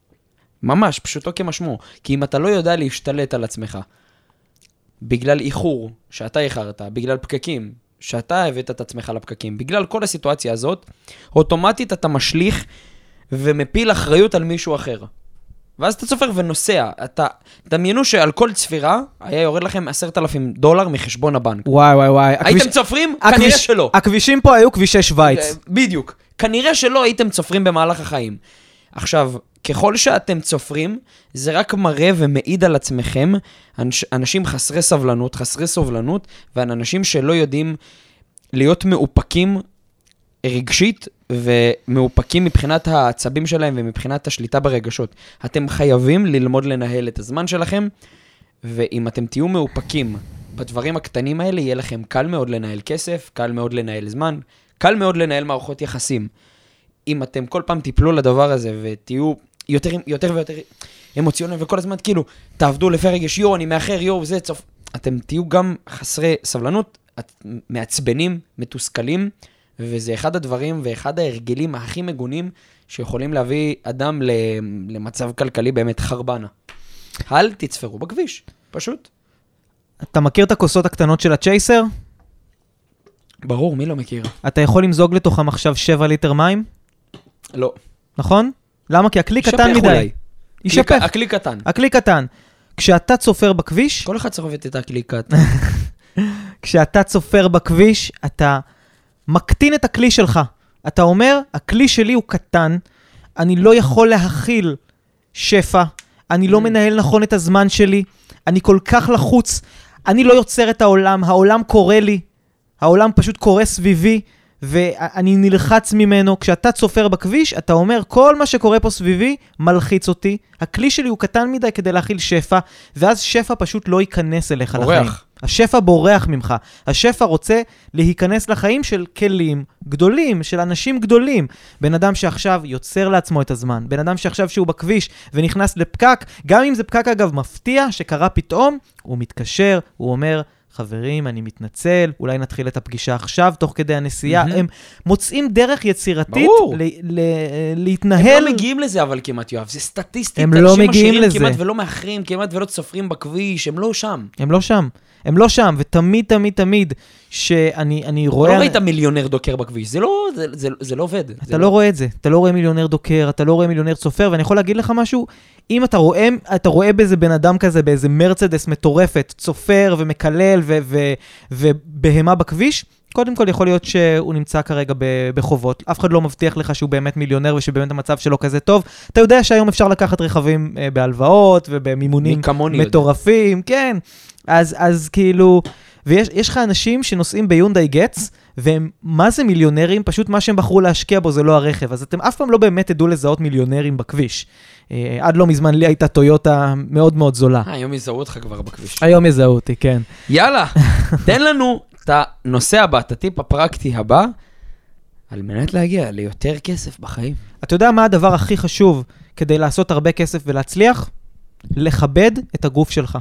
ממש, פשוטו כמשמעו. כי אם אתה לא יודע להשתלט על עצמך, בגלל איחור שאתה איחרת, בגלל פקקים, שאתה הבאת את עצמך לפקקים, בגלל כל הסיטואציה הזאת, אוטומטית אתה משליך ומפיל אחריות על מישהו אחר. ואז אתה צופר ונוסע. אתה, דמיינו שעל כל צפירה היה יורד לכם עשרת אלפים דולר מחשבון הבנק. וואי וואי וואי. הכביש- הייתם צופרים? הכביש- כנראה שלא. הכבישים פה היו כבישי שווייץ. בדיוק. כנראה שלא הייתם צופרים במהלך החיים. עכשיו, ככל שאתם צופרים, זה רק מראה ומעיד על עצמכם אנש, אנשים חסרי סבלנות, חסרי סובלנות, ואנשים שלא יודעים להיות מאופקים רגשית ומאופקים מבחינת העצבים שלהם ומבחינת השליטה ברגשות. אתם חייבים ללמוד לנהל את הזמן שלכם, ואם אתם תהיו מאופקים בדברים הקטנים האלה, יהיה לכם קל מאוד לנהל כסף, קל מאוד לנהל זמן, קל מאוד לנהל מערכות יחסים. אם אתם כל פעם תיפלו לדבר הזה ותהיו יותר, יותר ויותר אמוציונליים, וכל הזמן כאילו, תעבדו לפי רגש, יואו, אני מאחר, יואו, זה צוף... אתם תהיו גם חסרי סבלנות, את- מעצבנים, מתוסכלים, וזה אחד הדברים ואחד ההרגלים הכי מגונים שיכולים להביא אדם למצב כלכלי באמת חרבנה. אל תצפרו בכביש, פשוט. אתה מכיר את הכוסות הקטנות של הצ'ייסר? ברור, מי לא מכיר? אתה יכול למזוג לתוכם עכשיו 7 ליטר מים, לא. נכון? למה? כי הכלי קטן מדי. יישפך. כלי- הכלי קטן. הכלי קטן. כשאתה צופר בכביש, כל אחד צורבת את הכלי קטן. כשאתה צופר בכביש, אתה מקטין את הכלי שלך. אתה אומר, הכלי שלי הוא קטן, אני לא יכול להכיל שפע, אני לא מנהל נכון את הזמן שלי, אני כל כך לחוץ, אני לא יוצר את העולם, העולם קורא לי, העולם פשוט קורא סביבי, ואני נלחץ ממנו. כשאתה צופר בכביש, אתה אומר, כל מה שקורה פה סביבי מלחיץ אותי. הכלי שלי הוא קטן מדי כדי להכיל שפע, ואז שפע פשוט לא ייכנס אליך בורח. לחיים. השפע בורח ממך. השפע רוצה להיכנס לחיים של כלים גדולים, של אנשים גדולים. בן אדם שעכשיו יוצר לעצמו את הזמן, בן אדם שעכשיו שהוא בכביש ונכנס לפקק, גם אם זה פקק אגב מפתיע שקרה פתאום, הוא מתקשר, הוא אומר, חברים, אני מתנצל, אולי נתחיל את הפגישה עכשיו, תוך כדי הנסיעה. מהמם. הם מוצאים דרך יצירתית ברור. ל- ל- הם להתנהל. לא מגיעים לזה אבל כמעט, יואב, זה סטטיסטית. הם לא אנשים מגיעים לזה. כמעט ולא מאחרים, כמעט ולא צופרים בכביש, הם לא שם. הם לא שם. הם לא שם, ותמיד, תמיד, תמיד, שאני אני לא רואה... ראית מיליונר דוקר בכביש, זה לא, זה, זה, זה לא עובד. אתה לא רואה את זה, אתה לא רואה מיליונר דוקר, אתה לא רואה מיליונר צופר, ואני יכול להגיד לך משהו, אם אתה רואה, אתה רואה באיזה בן אדם כזה, באיזה מרצדס מטורפת, צופר ומקלל ו- ו- ובהמה בכביש, קודם כל יכול להיות שהוא נמצא כרגע בחובות. אף אחד לא מבטיח לך שהוא באמת מיליונר ושבאמת המצב שלו כזה טוב. אתה יודע שהיום אפשר לקחת רכבים אה, בהלוואות ובמימונים מי כמוני יודע. מטורפים, כן. אז, אז כאילו, ויש יש לך אנשים שנוסעים ביונדאי גטס, והם מה זה מיליונרים? פשוט מה שהם בחרו להשקיע בו זה לא הרכב. אז אתם אף פעם לא באמת תדעו לזהות מיליונרים בכביש. אה, עד לא מזמן לי הייתה טויוטה מאוד מאוד זולה. אה, היום יזהו אותך כבר בכביש. היום יזהו אותי, כן. יאללה, תן לנו הנושא הבא, את הטיפ הפרקטי הבא, על מנת להגיע ליותר כסף בחיים. אתה יודע מה הדבר הכי חשוב כדי לעשות הרבה כסף ולהצליח? לכבד את הגוף שלך.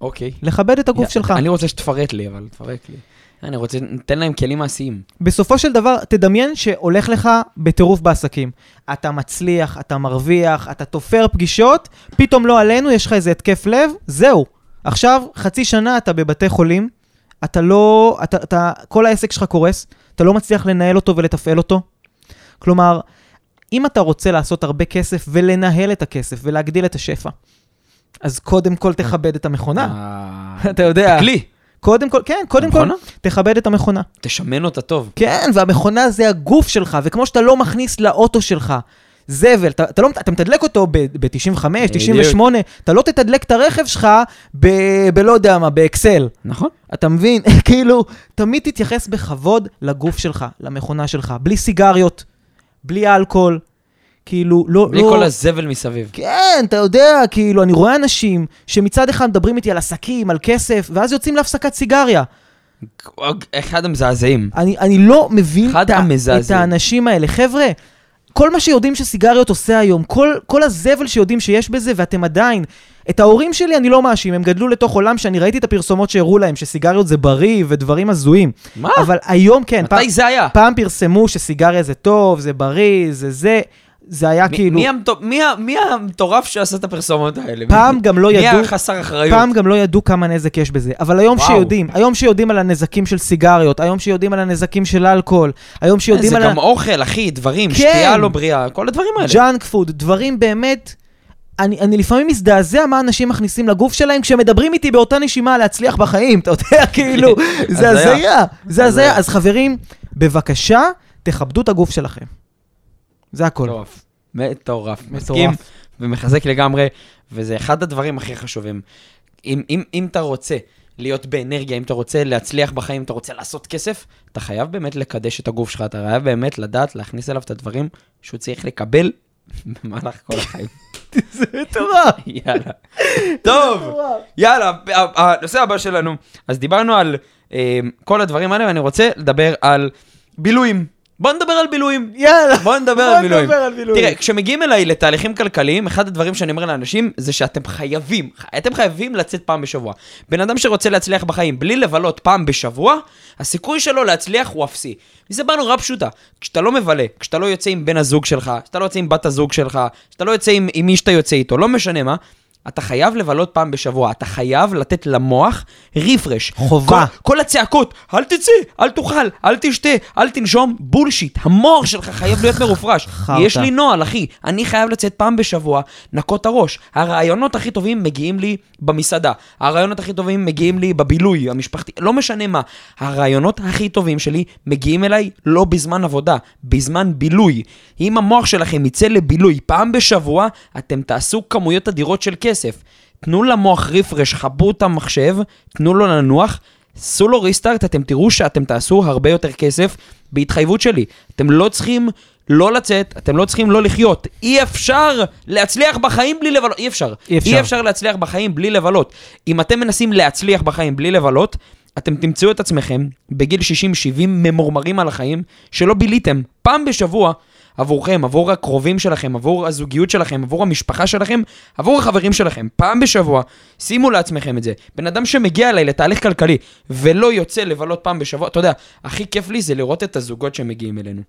אוקיי. לכבד את הגוף יא- שלך. אני רוצה שתפרט לי, אבל תפרט לי. אני רוצה, תן להם כלים מעשיים. בסופו של דבר, תדמיין שהולך לך בטירוף בעסקים. אתה מצליח, אתה מרוויח, אתה תופר פגישות, פתאום לא עלינו, יש לך איזה התקף לב, זהו. עכשיו, חצי שנה אתה בבתי חולים, אתה לא, אתה, אתה, כל העסק שלך קורס, אתה לא מצליח לנהל אותו ולתפעל אותו. כלומר, אם אתה רוצה לעשות הרבה כסף ולנהל את הכסף ולהגדיל את השפע, אז קודם כל תכבד את המכונה. אה, אתה יודע. כלי. קודם כל, כן, קודם כל, המכונה? תכבד את המכונה. תשמן אותה טוב. כן, והמכונה זה הגוף שלך, וכמו שאתה לא מכניס לאוטו שלך זבל, אתה, אתה, לא, אתה מתדלק אותו ב-95, בדיוק. 98, אתה לא תתדלק את הרכב שלך ב- בלא יודע מה, באקסל. נכון. אתה מבין? כאילו, תמיד תתייחס בכבוד לגוף שלך, למכונה שלך, בלי סיגריות, בלי אלכוהול, כאילו, לא... בלי לא... כל הזבל מסביב. כן, אתה יודע, כאילו, אני רואה אנשים שמצד אחד מדברים איתי על עסקים, על כסף, ואז יוצאים להפסקת סיגריה. אחד המזעזעים. אני, אני לא מבין את, המזעזעים. את האנשים האלה. חבר'ה, כל מה שיודעים שסיגריות עושה היום, כל, כל הזבל שיודעים שיש בזה, ואתם עדיין... את ההורים שלי אני לא מאשים, הם גדלו לתוך עולם שאני ראיתי את הפרסומות שהראו להם, שסיגריות זה בריא ודברים הזויים. מה? אבל היום כן, פעם, מתי זה היה? פעם פרסמו שסיגריה זה טוב, זה בריא, זה זה, זה היה מי- כאילו... מי המטו- מי ה- מי המטורף שעשה את הפרסומות האלה? פעם גם לא מי ידעו... החסר אחריות? פעם גם לא ידעו כמה נזק יש בזה, אבל היום וואו. שיודעים, היום שיודעים על הנזקים של סיגריות, היום שיודעים על הנזקים של אלכוהול, היום שיודעים זה על גם אוכל, אחי, דברים, כן. שתייה לא בריאה, כל הדברים האלה. ג'אנק פוד, דברים באמת... אני, אני לפעמים מזדעזע מה אנשים מכניסים לגוף שלהם כשמדברים איתי באותה נשימה להצליח בחיים, אתה יודע, כאילו, זה הזיה. זה. הזיה. אז חברים, בבקשה, תכבדו את הגוף שלכם. זה הכל. מטורף. מטורף. מסכים ומחזק לגמרי, וזה אחד הדברים הכי חשובים. אם, אם, אם אתה רוצה להיות באנרגיה, אם אתה רוצה להצליח בחיים, אם אתה רוצה לעשות כסף, אתה חייב באמת לקדש את הגוף שלך, אתה חייב באמת לדעת להכניס אליו את הדברים שהוא צריך לקבל במהלך כל החיים. זה מטורף. יאללה. טוב, יאללה, הנושא הבא שלנו. אז דיברנו על אה, כל הדברים האלה, ואני רוצה לדבר על בילויים. בוא נדבר על בילויים. יאללה. בוא נדבר על בילויים. נדבר על בילויים. תראה, כשמגיעים אליי לתהליכים כלכליים, אחד הדברים שאני אומר לאנשים זה שאתם חייבים, אתם חייבים לצאת פעם בשבוע. בן אדם שרוצה להצליח בחיים בלי לבלות פעם בשבוע, הסיכוי שלו להצליח הוא אפסי. מסיבה נורא פשוטה, כשאתה לא מבלה, כשאתה לא יוצא עם בן הזוג שלך, כשאתה לא יוצא עם בת הזוג שלך, כשאתה לא יוצא עם, עם מי שאתה יוצא איתו, לא משנה מה, אתה חייב לבלות פעם בשבוע, אתה חייב לתת למוח רפרש. חובה. כל, כל הצעקות, אל תצא, אל תאכל, אל תשתה, אל תנשום, בולשיט. המוח שלך חייב להיות מרופרש. יש לי נוהל, אחי. אני חייב לצאת פעם בשבוע, נקות הראש. הרעיונות הכי טובים מגיעים לי במסעדה. הרעיונות הכי טובים מגיעים לי בבילוי המשפחתי, לא משנה מה. הרעיונות הכי טובים שלי מגיעים אליי לא בזמן עבודה, בזמן בילוי. אם המוח שלכם יצא לבילוי פעם בשבוע, אתם תעשו כמויות אדירות של כסף. תנו למוח רפרש, חבו את המחשב, תנו לו לנוח, עשו לו ריסטארט, אתם תראו שאתם תעשו הרבה יותר כסף בהתחייבות שלי. אתם לא צריכים לא לצאת, אתם לא צריכים לא לחיות. אי אפשר להצליח בחיים בלי לבלות. אי אפשר. אי אפשר. אי אפשר להצליח בחיים בלי לבלות. אם אתם מנסים להצליח בחיים בלי לבלות, אתם תמצאו את עצמכם בגיל 60-70 ממורמרים על החיים שלא ביליתם פעם בשבוע עבורכם, עבור הקרובים שלכם, עבור הזוגיות שלכם, עבור המשפחה שלכם, עבור החברים שלכם. פעם בשבוע, שימו לעצמכם את זה. בן אדם שמגיע אליי לתהליך כלכלי ולא יוצא לבלות פעם בשבוע, אתה יודע, הכי כיף לי זה לראות את הזוגות שמגיעים אלינו.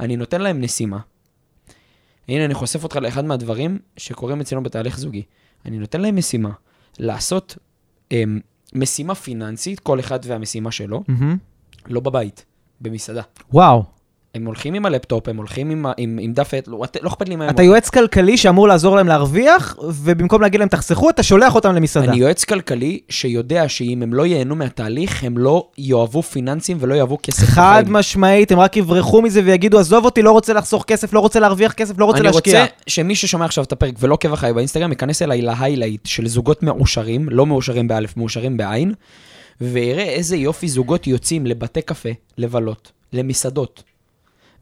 אני נותן להם נשימה. הנה, אני חושף אותך לאחד מהדברים שקורים אצלנו בתהליך זוגי. אני נותן להם משימה, לעשות אמ, משימה פיננסית, כל אחד והמשימה שלו, מהמם. לא בבית, במסעדה. וואו. הם הולכים עם הלפטופ, הם הולכים עם, עם, עם דף עט, לא, לא אכפת לי מה הם אתה יועץ כלכלי שאמור לעזור להם להרוויח, ובמקום להגיד להם תחסכו, אתה שולח אותם למסעדה. אני יועץ כלכלי שיודע שאם הם לא ייהנו מהתהליך, הם לא יאהבו פיננסים ולא יאהבו כסף חד בחיים. משמעית, הם רק יברחו מזה ויגידו, עזוב אותי, לא רוצה לחסוך כסף, לא רוצה להרוויח כסף, לא רוצה אני להשקיע. רוצה שמי ששומע עכשיו את הפרק ולא עוקב אחריי באינסטגרם, ייכנס אליי להיילייט של זוגות מאושרים, לא מאושרים באלף, מאושרים בעין, ותראה איזה יופי זוגות יוצאים לבתי קפה, לבלות, למסעדות,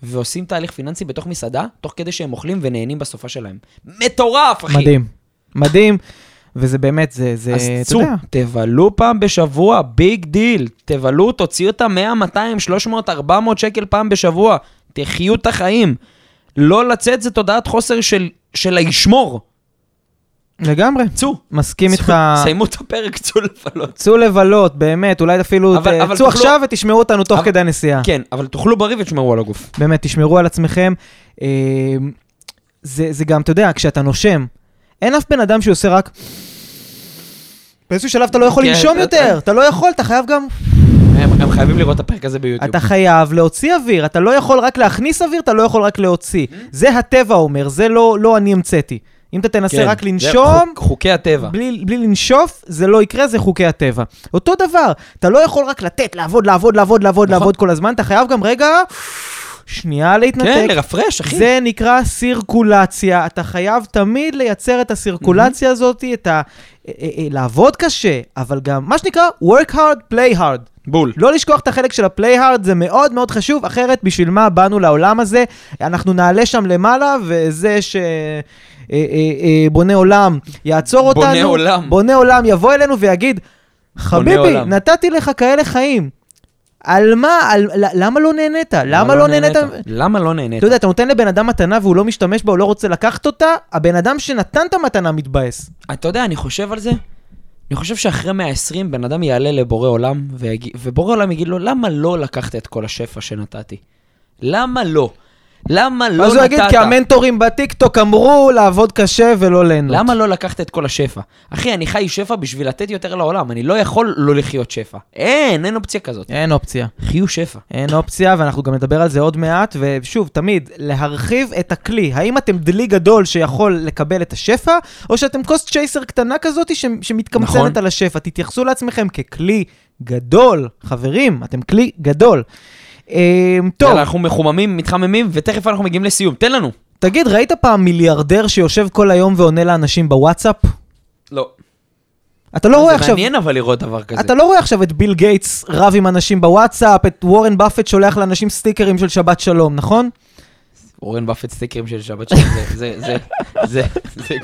ועושים תהליך פיננסי בתוך מסעדה, תוך כדי שהם אוכלים ונהנים בסופ"ש שלהם. מטורף, אחי! מדהים. מדהים, וזה באמת, זה, זה, אז אתה צאו, יודע. תבלו פעם בשבוע, big deal. תבלו, תוציאו את ה-100, 200, 300, 400 שקל פעם בשבוע. תחיו את החיים. לא לצאת זה תודעת חוסר של, של לשמור. לגמרי. צאו. מסכים איתך. סיימו את הפרק, צאו לבלות. צאו לבלות, באמת, אולי אפילו, אבל- ת- אבל צאו תוכלו- עכשיו ותשמעו אותנו תוך אבל- כדי הנסיעה. כן, אבל תאכלו בריא ותשמרו על הגוף. באמת, תשמרו על עצמכם. אה, זה, זה גם, אתה יודע, כשאתה נושם, אין אף בן אדם שעושה רק... באיזשהו שלב אתה לא יכול כן, לנשום אתה- יותר, אתה לא יכול, אתה חייב גם... הם, הם חייבים לראות את הפרק הזה ביוטיוב. אתה חייב להוציא אוויר, אתה לא יכול רק להכניס אוויר, אתה לא יכול רק להוציא. Mm-hmm. זה הטבע אומר, זה לא, לא אני המצאתי. אם אתה תנסה כן, רק זה לנשום, חוק- חוקי הטבע. בלי, בלי לנשוף, זה לא יקרה, זה חוקי הטבע. אותו דבר, אתה לא יכול רק לתת, לעבוד, לעבוד, לעבוד, לעבוד, נכון. לעבוד כל הזמן, אתה חייב גם רגע, שנייה להתנתק. כן, לרפרש, אחי. זה נקרא סירקולציה. אתה חייב תמיד לייצר את הסירקולציה הזאת, את ה... אה, אה, אה, לעבוד קשה, אבל גם, מה שנקרא, work hard, play hard. בול. לא לשכוח את החלק של הפליי הארד, זה מאוד מאוד חשוב, אחרת בשביל מה באנו לעולם הזה? אנחנו נעלה שם למעלה, וזה ש... אה, אה, אה, בונה עולם יעצור בונה אותנו. עולם. בונה עולם יבוא אלינו ויגיד, חביבי, עולם." נתתי לך כאלה חיים. על מה? על, למה לא נהנית? למה לא נהנית? למה לא נהנית? אתה יודע, אתה נותן לבן אדם מתנה והוא לא משתמש בה, הוא לא רוצה לקחת אותה, הבן אדם שנתן את המתנה מתבאס. אתה יודע, אני חושב על זה. אני חושב שאחרי 120 בן אדם יעלה לבורא עולם, ויגיד, ובורא עולם יגיד לו, למה לא לקחת את כל השפע שנתתי? למה לא? למה לא אז נתת? הוא יגיד, כי המנטורים בטיקטוק אמרו לעבוד קשה ולא ליהנות. למה לא לקחת את כל השפע? אחי, אני חי שפע בשביל לתת יותר לעולם, אני לא יכול לא לחיות שפע. אין, אין אופציה כזאת. אין אופציה. חיו שפע. אין אופציה, ואנחנו גם נדבר על זה עוד מעט, ושוב, תמיד, להרחיב את הכלי. האם אתם דלי גדול שיכול לקבל את השפע, או שאתם קוסט צ'ייסר קטנה כזאת ש- שמתקמצנת נכון. על השפע? תתייחסו לעצמכם ככלי גדול. חברים, אתם קהל גדול. אה, טוב, יאללה, אנחנו מחוממים, מתחממים, ותכף אנחנו מגיעים לסיום. תן לנו. תגיד, ראית פעם מיליארדר שיושב כל היום ועונה לאנשים בוואטסאפ? לא. אתה לא רואה זה עכשיו... מעניין אבל לראות דבר כזה. אתה לא רואה עכשיו את ביל גייטס רב עם אנשים בוואטסאפ, את וורן באפט שולח לאנשים סטיקרים של שבת שלום, נכון? וורן באפט סטיקרים של שבת שלום, זה, זה, זה, זה,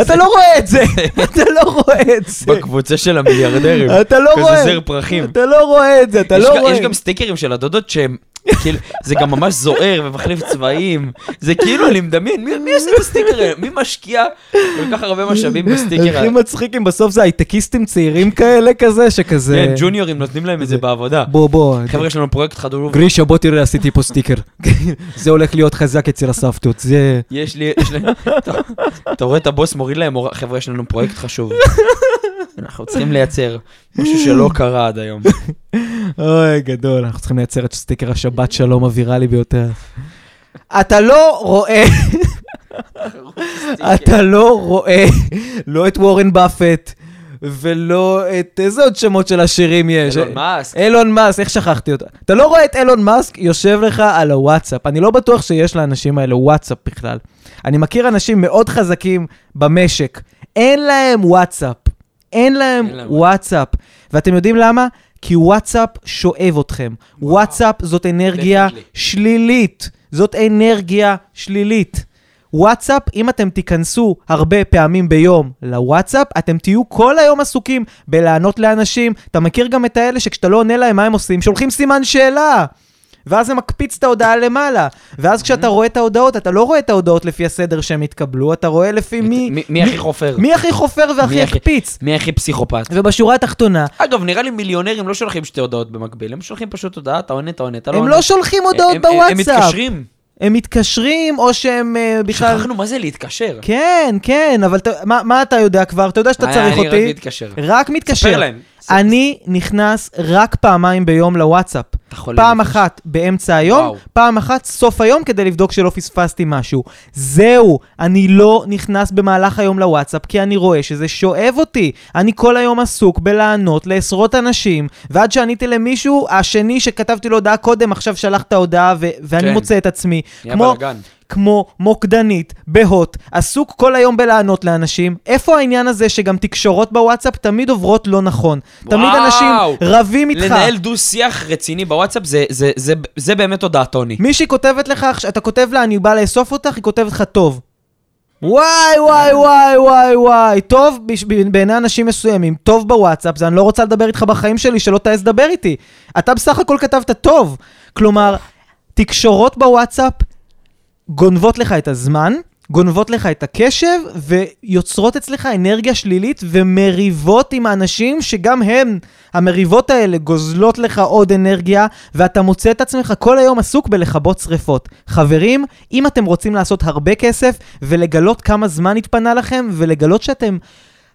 אתה לא רואה את זה, אתה לא רואה את זה. בקבוצה של המיליארדרים. אתה לא רואה. כזה זר פרחים. אתה לא רואה את זה, אתה לא רואה. יש גם סטיקרים של הדודות שהם כאילו, זה גם ממש זוהר ומחליף צבעים. זה כאילו, אני מדמיין, מי, מי עושה את הסטיקר הזה? מי משקיע כל כך הרבה משאבים בסטיקר הכי הזה? מצחיק אם בסוף זה הייטקיסטים צעירים כאלה כזה, שכזה... כן, ג'וניורים נותנים להם את זה בעבודה. בוא, בוא. חבר'ה, יש לנו פרויקט חדש. גרישה, בוא תראה, עשיתי פה סטיקר. זה הולך להיות חזק אצל הסבתות, זה... יש לי, אתה- רואה את הבוס מוריד להם, "אור- חבר'ה, יש לנו פרויקט חשוב. אנחנו צריכים לייצר משהו שלא קרה עד היום. אוי, גדול, אנחנו צריכים לייצר את סטיקר השבת שלום הוויראלי ביותר. אתה לא רואה, אתה לא רואה לא את וורן באפט ולא את... איזה עוד שמות של עשירים יש? אילון מאסק. אילון מאסק, איך שכחתי אותו? אתה לא רואה את אילון מאסק יושב לך על הוואטסאפ. אני לא בטוח שיש לאנשים האלה וואטסאפ בכלל. אני מכיר אנשים מאוד חזקים במשק, אין להם וואטסאפ. אין להם אין להם וואטסאפ. ואתם יודעים למה? כי וואטסאפ שואב אתכם. וואטסאפ זאת אנרגיה Definitely. שלילית. זאת אנרגיה שלילית. וואטסאפ, אם אתם תיכנסו הרבה פעמים ביום לוואטסאפ, אתם תהיו כל היום עסוקים בלענות לאנשים. אתה מכיר גם את האלה שכשאתה לא עונה להם, מה הם עושים? שולחים סימן שאלה. ואז זה מקפיץ את ההודעה למעלה. ואז כשאתה רואה את ההודעות, אתה לא רואה את ההודעות לפי הסדר שהם התקבלו, אתה רואה לפי מי... מי- הכי חופר? מי הכי חופר והכי הקפיץ. מי הכי פסיכופת? ובשורה התחתונה, אגב, נראה לי מיליונרים לא שולחים שתי הודעות במקביל, הם שולחים פשוט הודעה, אתה עונה, אתה עונה, אתה לא הם עונה. לא שולחים הודעות הם- הם- הם בוואטסאפ. מתקשרים. הם מתקשרים, או שהם אה, בכלל... שכחנו מה זה להתקשר. כן, כן, אבל אתה- מה מה אתה יודע כבר? אתה יודע שאתה אני- צריך אני רק אותי. מתקשר. רק מתקשר. ספר להם. אני נכנס רק פעמיים ביום לוואטסאפ. פעם. אחת באמצע היום, וואו. פעם אחת סוף היום כדי לבדוק שלא פספסתי משהו. זהו, אני לא נכנס במהלך היום לוואטסאפ כי אני רואה שזה שואב אותי. אני כל היום עסוק בלענות לעשרות אנשים, ועד שעניתי למישהו, השני שכתבתי לו הודעה קודם, עכשיו שלח את ההודעה, ו- ואני כן. מוצא את עצמי. נהיה כמו, בלאגן. כמו מוקדנית בהוט, עסוק כל היום בלענות לאנשים. איפה העניין הזה שגם תקשורות בוואטסאפ תמיד עוברות לא נכון? תמיד וואו. אנשים רבים איתך. לנהל דו-שיח רציני בוואטסאפ זה- זה- זה- זה באמת הודעה טוני. מישהי כותבת לך, אתה כותב לה, אני בא לאסוף אותך, היא כותבת לך טוב. וואי, וואי, וואי, וואי, וואי, טוב בעיני אנשים מסוימים, טוב בוואטסאפ, זה אני לא רוצה לדבר איתך בחיים שלי, שלא תעז לדבר איתי. אתה בסך הכל כתבת טוב. כלומר, תקשורות בוואטסאפ גונבות לך את הזמן, גונבות לך את הקשב, ויוצרות אצלך אנרגיה שלילית ומריבות עם האנשים שגם הם, המריבות האלה גוזלות לך עוד אנרגיה, ואתה מוצא את עצמך כל היום עסוק בלכבות שריפות. חברים, אם אתם רוצים לעשות הרבה כסף ולגלות כמה זמן התפנה לכם, ולגלות שאתם...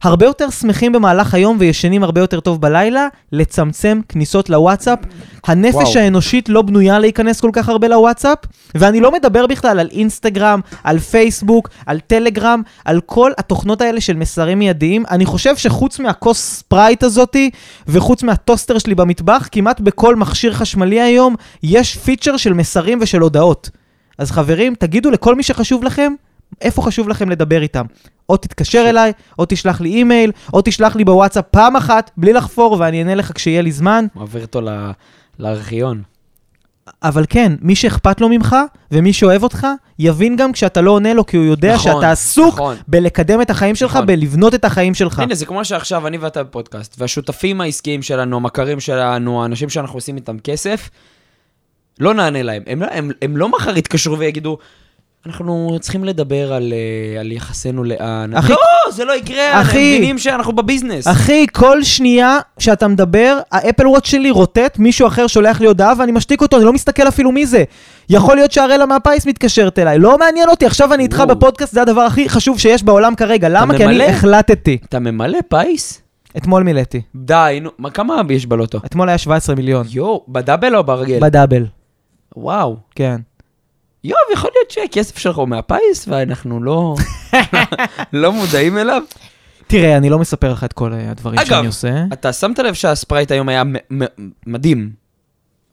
הרבה יותר שמחים במהלך היום וישנים הרבה יותר טוב בלילה, לצמצם כניסות לוואטסאפ. הנפש וואו. האנושית לא בנויה להיכנס כל כך הרבה לוואטסאפ, ואני לא מדבר בכלל על אינסטגרם, על פייסבוק, על טלגרם, על כל התוכנות האלה של מסרים מיידיים. אני חושב שחוץ מהכוס ספרייט הזאתי, וחוץ מהטוסטר שלי במטבח, כמעט בכל מכשיר חשמלי היום, יש פיצ'ר של מסרים ושל הודעות. אז חברים, תגידו לכל מי שחשוב לכם, איפה חשוב לכם לדבר איתם. או תתקשר אליי, או תשלח לי אימייל, או תשלח לי בוואטסאפ פעם אחת, בלי לחפור, ואני אענה לך כשיהיה לי זמן. מעביר אותו ל- לארכיון. אבל כן, מי שאכפת לו ממך, ומי שאוהב אותך, יבין גם כשאתה לא עונה לו, כי הוא יודע נכון, שאתה עסוק נכון. בלקדם את החיים שלך, נכון. בלבנות את החיים שלך. הנה, זה כמו שעכשיו אני ואתה בפודקאסט, והשותפים העסקיים שלנו, המכרים שלנו, האנשים שאנחנו עושים איתם כסף, לא נענה להם. הם, לא- הם, הם לא מחר יתקשרו ויגידו, אנחנו צריכים לדבר על, אה, על יחסינו לאן. אחי- לא, זה לא יקרה, אחי- הם מבינים שאנחנו בביזנס. אחי, כל שנייה שאתה מדבר, האפל וואט שלי רוטט, מישהו אחר שולח לי הודעה ואני משתיק אותו, אני לא מסתכל אפילו מי זה. יכול להיות שהראלה מהפיס מתקשרת אליי, לא מעניין אותי, עכשיו אני איתך. בפודקאסט, זה הדבר הכי חשוב שיש בעולם כרגע. למה? כי ממלא? אני החלטתי. אתה ממלא פיס? אתמול מילאתי. די, נו, מה, כמה יש בלוטו? אתמול היה 17 מיליון. יואו, ב דאבל או ברגיל? בדאבל, וואו. כן. יואו, יכול להיות שהכסף שלך הוא מהפיס ואנחנו לא, לא מודעים אליו? תראה, אני לא מספר לך את כל הדברים אגב, שאני עושה. אתה שמת לב שהספרייט היום היה מ- מ- מדהים.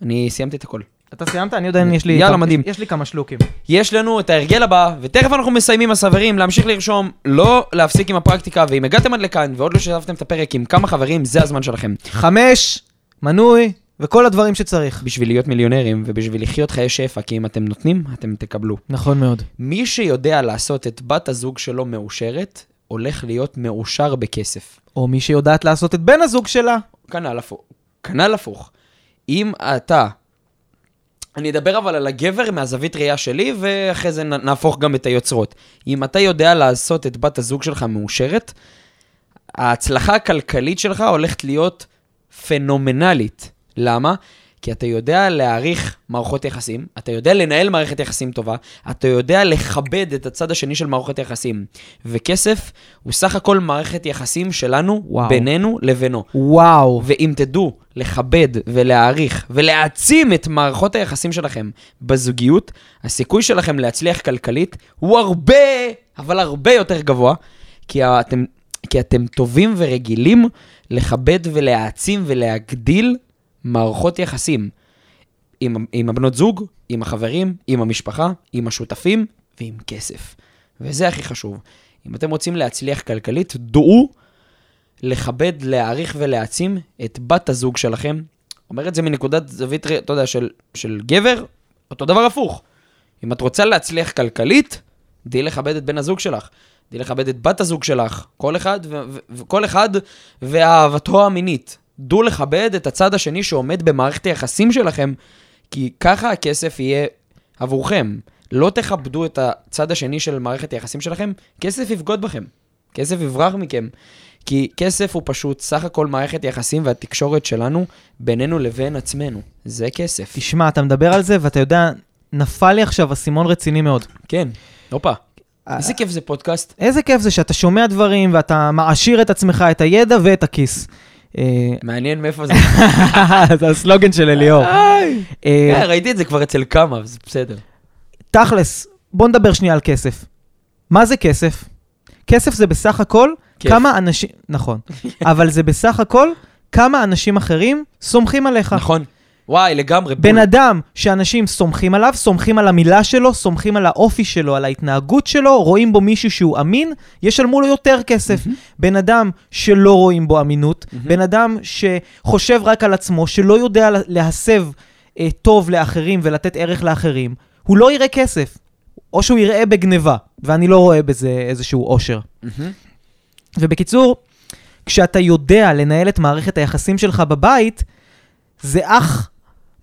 אני סיימתי את הכל. אתה סיימת? אני יודע אם יש לי... יאללה, מדהים. יש לי כמה שלוקים. יש לנו את ההרגל הבא, ותכף אנחנו מסיימים, הסברים, להמשיך לרשום, לא להפסיק עם הפרקטיקה, ואם הגעתם עד לכאן ועוד לא שיתפתם את הפרק עם כמה חברים, זה הזמן שלכם. חמש, מנוי, וכל הדברים שצריך. בשביל להיות מיליונרים ובשביל לחיות חיי שפע, כי אם אתם נותנים, אתם תקבלו. נכון מאוד. מי שיודע לעשות את בת הזוג שלו מאושרת, הולך להיות מאושר בכסף. או מי שיודעת לעשות את בן הזוג שלה. כנ"ל הפוך. כנ"ל הפוך. אם אתה אני אדבר אבל על הגבר מהזווית ראייה שלי, ואחרי זה נהפוך גם את היוצרות. אם אתה יודע לעשות את בת הזוג שלך מאושרת, ההצלחה הכלכלית שלך הולכת להיות פנומנלית. למה? כי אתה יודע להעריך מערכות יחסים, אתה יודע לנהל מערכת יחסים טובה, אתה יודע לכבד את הצד השני של מערכות יחסים. וכסף הוא סך הכל מערכת יחסים שלנו, וואו. בינינו לבינו. וואו. ואם תדעו לכבד ולהעריך ולהעצים את מערכות היחסים שלכם בזוגיות, הסיכוי שלכם להצליח כלכלית הוא הרבה, אבל הרבה יותר גבוה, כי אתם, כי אתם טובים ורגילים לכבד ולהעצים ולהגדיל מערכות יחסים. עם, עם הבנות זוג, עם החברים, עם המשפחה, עם השותפים ועם כסף. וזה הכי חשוב. אם אתם רוצים להצליח כלכלית, דעו לכבד, להעריך ולהעצים את בת הזוג שלכם. אומר את זה מנקודת זווית, אתה יודע, של, של גבר, אותו דבר הפוך. אם את רוצה להצליח כלכלית, דעי לכבד את בן הזוג שלך. דעי לכבד את בת הזוג שלך. כל אחד, ו- ו- וכל אחד ואהבתו המינית. דעו לכבד את הצד השני שעומד במערכת היחסים שלכם, כי ככה הכסף יהיה עבורכם. לא תכבדו את הצד השני של מערכת היחסים שלכם, כסף יבגוד בכם. כסף יברח מכם. כי כסף הוא פשוט סך הכל מערכת יחסים והתקשורת שלנו בינינו לבין עצמנו. זה כסף. תשמע, אתה מדבר על זה, ואתה יודע, נפל לי עכשיו אסימון רציני מאוד. כן, הופה. אה, איזה כיף זה פודקאסט. איזה כיף זה שאתה שומע דברים ואתה מעשיר את עצמך, את הידע ואת הכיס. אה, מעניין מאיפה זה. זה הסלוגן של אליאור. אה, כן, ראיתי את זה כבר אצל כמה, זה בסדר. תכלס, בוא נדבר שנייה על כסף. מה זה כסף? כסף זה בסך הכל. כמה אנשים, נכון, אבל זה בסך הכל כמה אנשים אחרים סומכים עליך. נכון. וואי, לגמרי. בן בול. אדם שאנשים סומכים עליו, סומכים על המילה שלו, סומכים על האופי שלו, על ההתנהגות שלו, רואים בו מישהו שהוא אמין, ישלמו לו יותר כסף. בן אדם שלא רואים בו אמינות, בן אדם שחושב רק על עצמו, שלא יודע לה- להסב אה, טוב לאחרים ולתת ערך לאחרים, הוא לא יראה כסף. או שהוא יראה בגניבה, ואני לא רואה בזה איזשהו אושר. מהמם. ובקיצור, כשאתה יודע לנהל את מערכת היחסים שלך בבית, זה אך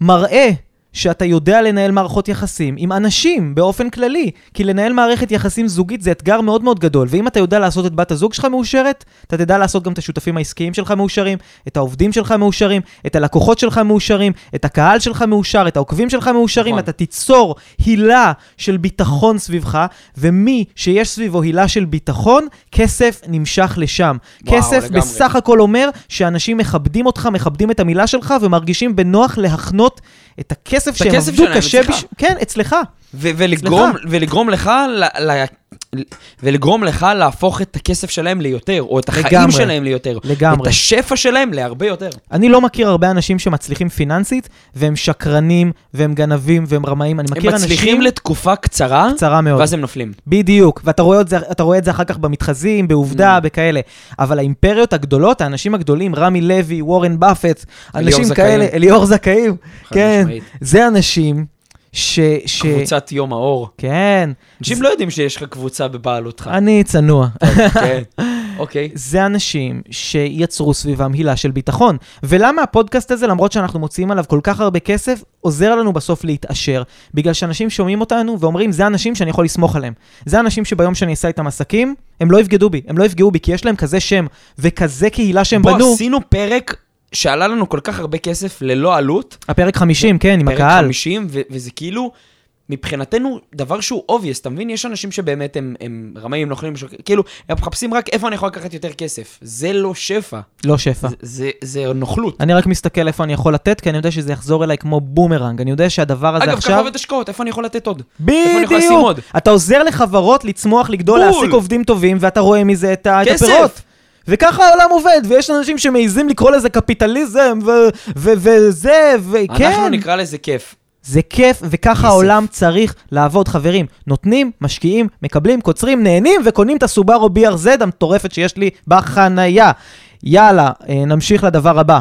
מראה שאתה יודע לנהל מערכות יחסים עם אנשים באופן כללי. כי לנהל מערכת יחסים זוגית זה אתגר מאוד מאוד גדול. ואם אתה יודע לעשות את בת הזוג שלך מאושרת, אתה תדע לעשות גם את השותפים העסקיים שלך מאושרים, את העובדים שלך מאושרים, את הלקוחות שלך מאושרים, את הקהל שלך מאושר, את העוקבים שלך מאושרים. נכון. אתה תיצור הילה של ביטחון סביבך, ומי שיש סביבו הילה של ביטחון, כסף נמשך לשם. וואו, כסף לגמרי. בסך הכל אומר שאנשים מכבדים אותך, מכבדים את המילה שלך, ומרגישים בנוח להחנות את הכסף שהם הכסף עבדו שלהם קשה אצלך. בש... כן, אצלך. ולגרום, ולגרום לך, ל- ל- ולגרום לך להפוך את הכסף שלהם ליותר, או את החיים לגמרי. שלהם ליותר. לגמרי. את השפע שלהם להרבה יותר. אני לא מכיר הרבה אנשים שמצליחים פיננסית, והם שקרנים, והם גנבים, והם רמאים. אני הם מכיר מצליחים אנשים... לתקופה קצרה, קצרה מאוד. ואז הם נופלים. בדיוק, ואתה רואה, את זה, רואה את זה אחר כך במתחזים, בעובדה, Mm. בכאלה. אבל האימפריות הגדולות, האנשים הגדולים, רמי לוי, וורן באפט, אנשים זכאים. כאלה, אליאור זכאים, כן, משמעית. זה אנשים ש... ש... קבוצת יום האור. כן, אנשים לא יודעים שיש לך קבוצה בבעלותך. אני צנוע. כן. אוקיי. זה אנשים שיצרו סביבם הילה של ביטחון. ולמה הפודקאסט הזה, למרות שאנחנו מוציאים עליו כל כך הרבה כסף, עוזר לנו בסוף להתעשר? בגלל שאנשים שומעים אותנו ואומרים, זה אנשים שאני יכול לסמוך עליהם. זה אנשים שביום שאני אעשה איתם עסקים, הם לא יבגדו בי, הם לא יפגעו בי, כי יש להם כזה שם וכזה קהילה שהם בוא, בנו. עשינו פרק שעלה לנו כל כך הרבה כסף ללא עלות. הפרק 50, כן, עם פרק הקהל. 50, ו- וזה כאילו, מבחינתנו, דבר שהוא obvious, אתה מבין? יש אנשים שבאמת הם, הם רמאים, נוכלים, שוק- כאילו, הם מחפשים רק איפה אני יכול לקחת יותר כסף. זה לא שפע, לא שפע. זה, זה, זה נוכלות. אני רק מסתכל איפה אני יכול לתת, כי אני יודע שזה יחזור אליי כמו בומרנג. אני יודע שהדבר הזה אגב, עכשיו... ככה עובד השקעות, איפה אני יכול לתת עוד? איפה אני יכול לשים בדיוק. עוד? אתה עוזר לחברות לצמוח, לגדול, בול. להעסיק עובדים טובים, ואתה רואה מזה את את. הפירות. וככה העולם עובד, ויש אנשים שמעיזים לקרוא לזה קפיטליזם, וזה, וכן. אנחנו נקרא לזה כיף. זה כיף, וככה. העולם צריך לעבוד, חברים. נותנים, משקיעים, מקבלים, קוצרים, נהנים, וקונים את הסובארו BRZ המטורפת שיש לי בחנייה. יאללה, אה, נמשיך לדבר הבא.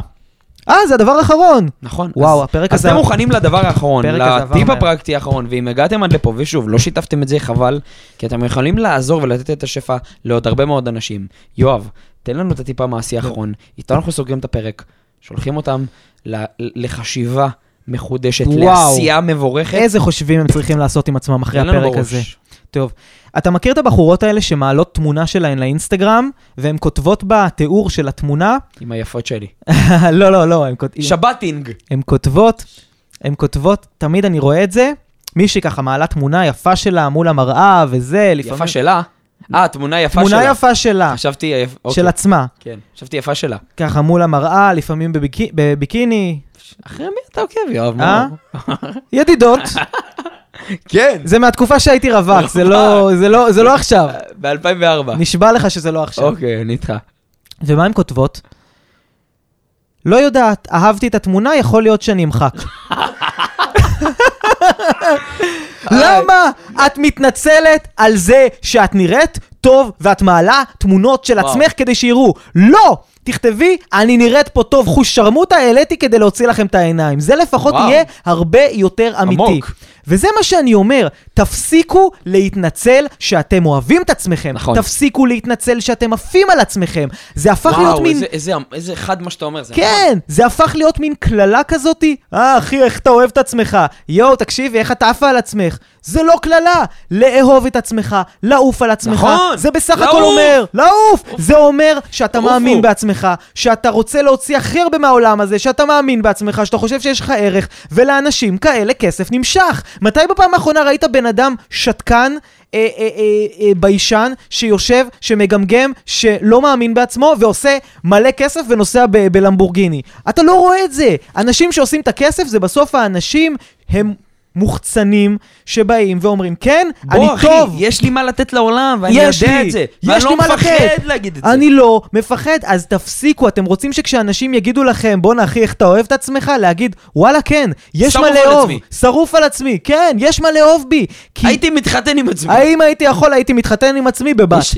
אה, זה הדבר האחרון. נכון. וואו, אז- הפרק אז הזה... אתם מוכנים לדבר האחרון, לטיפ. הפרקטי האחרון, ואם הגעתם עד לפה, ושוב, לא שיתפתם את זה, חבל, כי אתם יכולים לעזור ולתת את השפע לעוד הרבה מאוד אנשים. יואב, תן לנו את הטיפ המעשי האחרון, איתו אנחנו סוגרים את הפרק, שולחים אותם לחשיבה מחודשת, וואו. לעשייה מבורכת. איזה חושבים הם צריכים לעשות עם עצמם אחרי הפרק. הזה. טוב, אתה מכיר את הבחורות האלה שמעלות תמונה שלהן לאינסטגרם, והן כותבות בתיאור של התמונה, עם היפות שלי. לא, לא, לא, הן כות- שבתינג. הן כותבות, הן כותבות, תמיד אני רואה את זה, מישהי ככה מעלה תמונה יפה שלה מול המראה וזה, לפעמים... יפה שלה? אה, תמונה יפה שלה. תמונה יפה שלה, חשבתי, של אוקיי, עצמה, כן, חשבתי יפה שלה. ככה מול המראה, לפעמים בביק- בביקיני, אחרי מי אתה עוקב, יואב? אה? מה? ידידות, כן. זה מהתקופה שהייתי רווק, זה לא, זה לא, זה לא עכשיו, ב-2004. נשבע לך שזה לא עכשיו. אוקיי, אני איתך. ומה הן כותבות? לא יודעת, אהבתי את התמונה, יכול להיות שאני אמחק. למה את מתנצלת על זה שאת נראית טוב ואת מעלה תמונות של. עצמך כדי שיראו? לא! תכתבי, אני נראית פה טוב, חוש שרמוטה העליתי כדי להוציא לכם את העיניים. זה לפחות וואו. יהיה הרבה יותר אמיתי. עמוק. וזה מה שאני אומר, תפסיקו להתנצל שאתם אוהבים את עצמכם. נכון. תפסיקו להתנצל שאתם עפים על עצמכם. זה הפך להיות וואו, מין... איזה- איזה- איזה חד מה שאתה אומר. זה נכון. כן, זה הפך להיות מין קללה כזאתי. אה, אחי, איך אתה אוהב את עצמך? יואו, תקשיבי, איך את עפה על עצמך? זה לא קללה. לאהוב את עצמך, לעוף על עצמך. נכון. זה בסך לעוף. הכל אומר, לעוף. זה אומר שאתה. מאמין בעצמך, שאתה רוצה להוציא הכי הרבה מהעולם הזה, שאתה מאמין בעצמך, שאתה חושב שיש לך ערך, ולאנשים כאלה כסף נמשך. מתי בפעם האחרונה ראית בן אדם שתקן? אה, אה, אה, אה, ביישן שיושב, שמגמגם, שלא מאמין בעצמו ועושה מלא כסף ונוסע ב- בלמבורגיני. אתה לא רואה את זה. אנשים שעושים את הכסף זה בסוף האנשים, הם מוחצנים שבאים ואומרים, כן, אני בוא, אחי, טוב. יש לי מה לתת לעולם, ואני יש יודע לי, את זה. יש ואני לי לא מה לתת. מפחד להגיד את זה. אני לא מפחד, אז תפסיקו, אתם רוצים שכשאנשים יגידו לכם, בואנה אחי, איך אתה אוהב את עצמך? להגיד, וואלה כן, יש שרוף מה על לאהוב, עצמי." שרוף על עצמי, כן, יש מה לאהוב בי. כי הייתי מתחתן עם עצמי. האם הייתי יכול, הייתי מתחתן עם עצמי בבת. יש-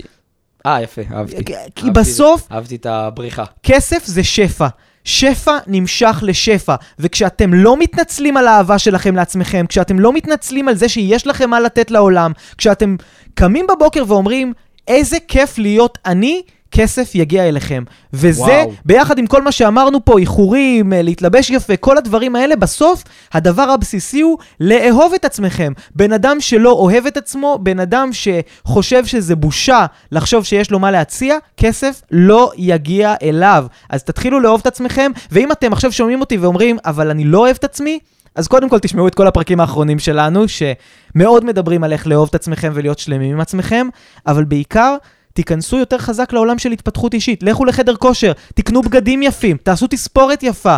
אה, יפה, אהבתי. כי אהבתי- בסוף- אהבתי את הבריחה. כסף זה שפע. שפע נמשך לשפע, וכשאתם לא מתנצלים על האהבה שלכם לעצמכם, כשאתם לא מתנצלים על זה שיש לכם מה לתת לעולם, כשאתם קמים בבוקר ואומרים, איזה כיף להיות אני, כסף יגיע אליכם. וזה, וואו. ביחד עם כל מה שאמרנו פה, איחורים, אה, להתלבש יפה, כל הדברים האלה, בסוף, הדבר הבסיסי הוא לאהוב את עצמכם. בן אדם שלא אוהב את עצמו, בן אדם שחושב שזה בושה לחשוב שיש לו מה להציע, כסף לא יגיע אליו. אז תתחילו לאהוב את עצמכם, ואם אתם עכשיו שומעים אותי ואומרים, אבל אני לא אוהב את עצמי, אז קודם כל תשמעו את כל הפרקים האחרונים שלנו, שמאוד מדברים על איך לאהוב את עצמכם ולהיות שלמים עם עצמכם, אבל בעיקר, תיכנסו יותר חזק לעולם של התפתחות אישית. לכו לחדר כושר, תקנו בגדים יפים, תעשו תספורת יפה.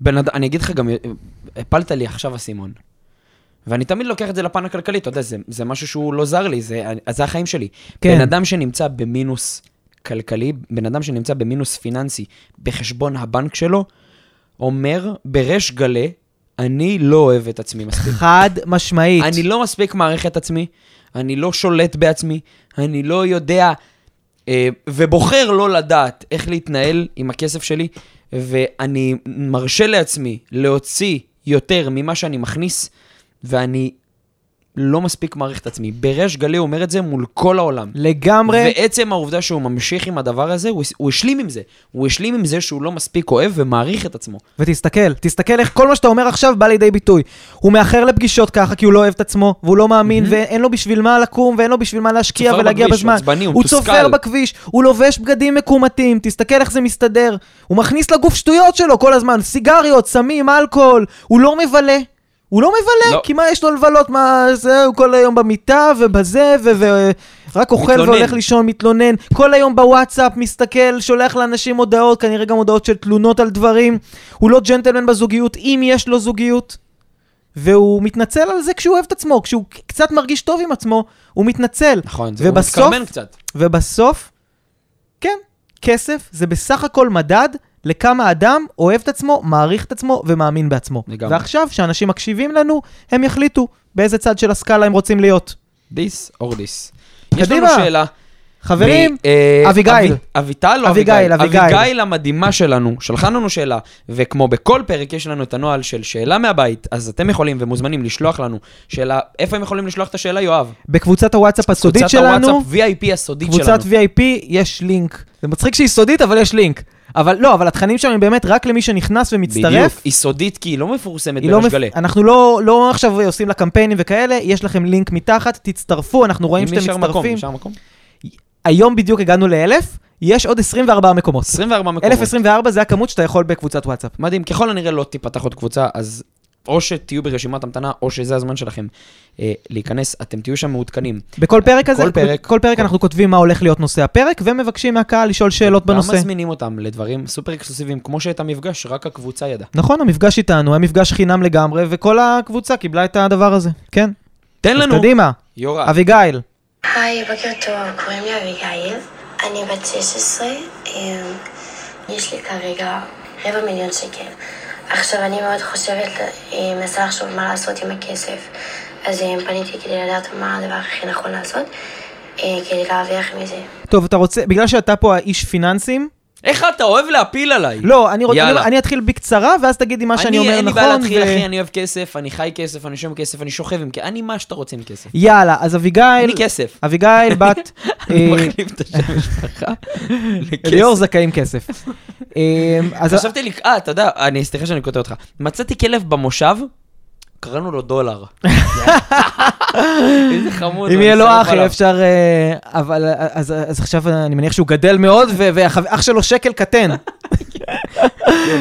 בן אדם, אני אגיד לך גם, הפלת לי עכשיו אסימון. ואני תמיד לוקח את זה לפן הכלכלי, אתה יודע, זה, זה משהו שהוא לא זר לי, זה, זה החיים שלי. כן. בן אדם שנמצא במינוס כלכלי, בן אדם שנמצא במינוס פיננסי בחשבון הבנק שלו, אומר בריש גלי, אני לא אוהב את עצמי מספיק. חד משמעית. אני לא מספיק מעריך את עצמי, אני לא שולט בעצמי, אני לא יודע אה, ובוחר לא לדעת איך להתנהל עם הכסף שלי, ואני מרשה לעצמי להוציא יותר ממה שאני מכניס, ואני לא מספיק מעריך את עצמי. בריש גלי הוא אומר את זה מול כל העולם. לגמרי. ועצם העובדה שהוא ממשיך עם הדבר הזה, הוא, הוא השלים עם זה. הוא השלים עם זה שהוא לא מספיק אוהב ומעריך את עצמו. ותסתכל, תסתכל איך כל מה שאתה אומר עכשיו בא לידי ביטוי. הוא מאחר לפגישות ככה כי הוא לא אוהב את עצמו, והוא לא מאמין, ואין לו בשביל מה לקום, ואין לו בשביל מה להשקיע ולהגיע בכביש, בזמן. הוא עצבני, הוא הוא. צופר בכביש, הוא לובש בגדים מקומטים, תסתכל איך זה מסתדר. הוא מכניס לגוף שטויות שלו כל הזמן, סיגריות, סמים, אלכוהול, הוא לא מבלה. הוא לא מבלה, לא. כי מה יש לו לבלות? מה זה, הוא כל היום במיטה ובזה, ורק אוכל מתלונן. והולך לישון, מתלונן. כל היום בוואטסאפ, מסתכל, שולח לאנשים הודעות, כנראה גם הודעות של תלונות על דברים. הוא לא ג'נטלמן בזוגיות, אם יש לו זוגיות. והוא מתנצל על זה כשהוא אוהב את עצמו, כשהוא קצת מרגיש טוב עם עצמו, הוא מתנצל. נכון, זה ובסוף- הוא מתקרבן קצת. ובסוף, כן, כסף זה בסך הכל מדד לכמה אדם אוהב את עצמו, מעריך את עצמו ומאמין בעצמו. לגמרי. ועכשיו, כשאנשים מקשיבים לנו, הם יחליטו באיזה צד של הסקאלה הם רוצים להיות. this or this. יש קדימה. לנו שאלה. חברים, אה, אביגיל. אבי- אביטל או אביגיל, אביגיל? המדהימה שלנו, שלחה לנו שאלה, וכמו בכל פרק יש לנו את הנוהל של שאלה מהבית, אז אתם יכולים ומוזמנים לשלוח לנו שאלה, איפה הם יכולים לשלוח את השאלה, יואב? בקבוצת הוואטסאפ הסודית קבוצת שלנו, הוואטסאפ VIP הסודית קבוצת שלנו. VIP, יש לינק. זה מצחיק שהיא סודית, אבל יש לינק. אבל לא, אבל התכנים שם הם באמת רק למי שנכנס ומצטרף. בדיוק, היא סודית כי היא לא מפורסמת היא לא בריש מפ... גלי. אנחנו לא, לא עכשיו עושים לה קמפיינים וכאלה, יש לכם לינק מתחת, תצטרפו, אנחנו רואים שאתם נשאר מקום, מצטרפים. נשאר מקום. היום בדיוק הגענו לאלף, יש עוד 24 מקומות. 24 מקומות. 1024 זה הכמות שאתה יכול בקבוצת וואטסאפ. מדהים, ככל הנראה לא תיפתח עוד קבוצה, אז או שתהיו ברשימת המתנה, או שזה הזמן שלכם אה, להיכנס, אתם תהיו שם מעודכנים. בכל פרק הזה, כל פרק. כל פרק אנחנו כותבים מה הולך להיות נושא הפרק, ומבקשים מהקהל לשאול שאלות בנושא. גם מזמינים אותם לדברים סופר אקסקלוסיביים, כמו שאת המפגש, רק הקבוצה ידעה. נכון, המפגש איתנו היה מפגש חינם לגמרי, וכל הקבוצה קיבלה את הדבר הזה. כן. תן אז לנו, קדימה, יורם. אביגיל. היי, בוקר טוב, קוראים לי אביגיל, אני בת 16, אמ, יש לי כרגע רבע מיליון שקל. עכשיו, אני מאוד חושבת, אה, מנסה לחשוב מה לעשות עם הכסף, אז אה, פניתי כדי לדעת מה הדבר הכי נכון לעשות, אה, כדי להרוויח מזה. טוב, אתה רוצה, בגלל שאתה פה האיש פיננסים, איך אתה אוהב להפיל עליי? לא, אני יאללה. אני, אני אתחיל בקצרה, ואז תגידי מה שאני אומר אני, אין לי נכון. בעיה להתחיל, ו- אחי, אני אוהב כסף, אני חי כסף, אני שומע כסף, אני שוכב עם כסף, אני מה שאתה רוצה עם כסף. יאללה, אז אביגיל, לי כסף. אביגיל בת... אני אה, מחליף את השם משפחה ליאור לכסף. זכאים כסף. אה, אז חשבתי לי, אה, אתה יודע, אני, סליחה שאני קוטע אותך. מצאתי כלב במושב, קראנו לו דולר. איזה חמוד. אם יהיה לו אח, עליו. אפשר... אה, אבל אה, אז אז עכשיו אני מניח שהוא גדל מאוד, ואח שלו שקל קטן.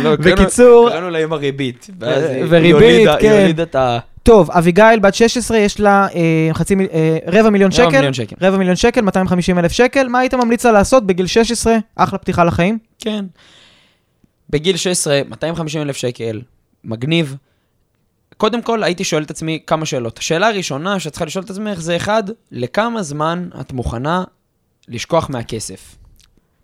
לא, בקיצור- קראנו לה עם הריבית. היא וריבית, כן. היא הולידה את ה... טוב, אביגיל בת 16, יש לה אה, חצי מיל... אה, רבע מיליון רבע שקל. מיליון שקל. רבע מיליון שקל, 250 אלף שקל. מה היית ממליץ לה לעשות בגיל 16? אחלה פתיחה לחיים. כן. בגיל 16, 250 אלף שקל, מגניב. קודם כל, הייתי שואל את עצמי כמה שאלות. השאלה הראשונה שאת צריכה לשאול את עצמך זה אחד, לכמה זמן את מוכנה לשכוח מהכסף?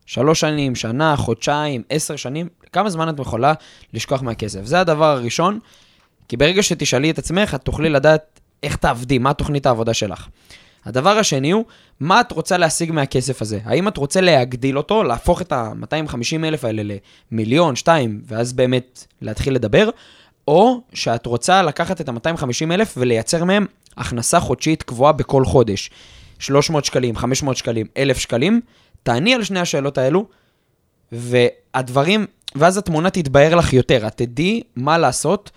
שלוש שנים, שנה, חודשיים, עשר שנים, כמה זמן את יכולה לשכוח מהכסף? זה הדבר הראשון, כי ברגע שתשאלי את עצמך, את תוכלי לדעת איך תעבדי, מה תוכנית העבודה שלך. הדבר השני הוא, מה את רוצה להשיג מהכסף הזה? האם את רוצה להגדיל אותו, להפוך את ה-250 אלף האלה למיליון, שתיים, ואז באמת להתחיל לדבר, או שאת רוצה לקחת את ה-250 אלף ולייצר מהם הכנסה חודשית קבועה בכל חודש. 300 שקלים, 500 שקלים, 1,000 שקלים, תעני על שני השאלות האלו, והדברים, ואז התמונה תתבהר לך יותר, את תדעי מה לעשות,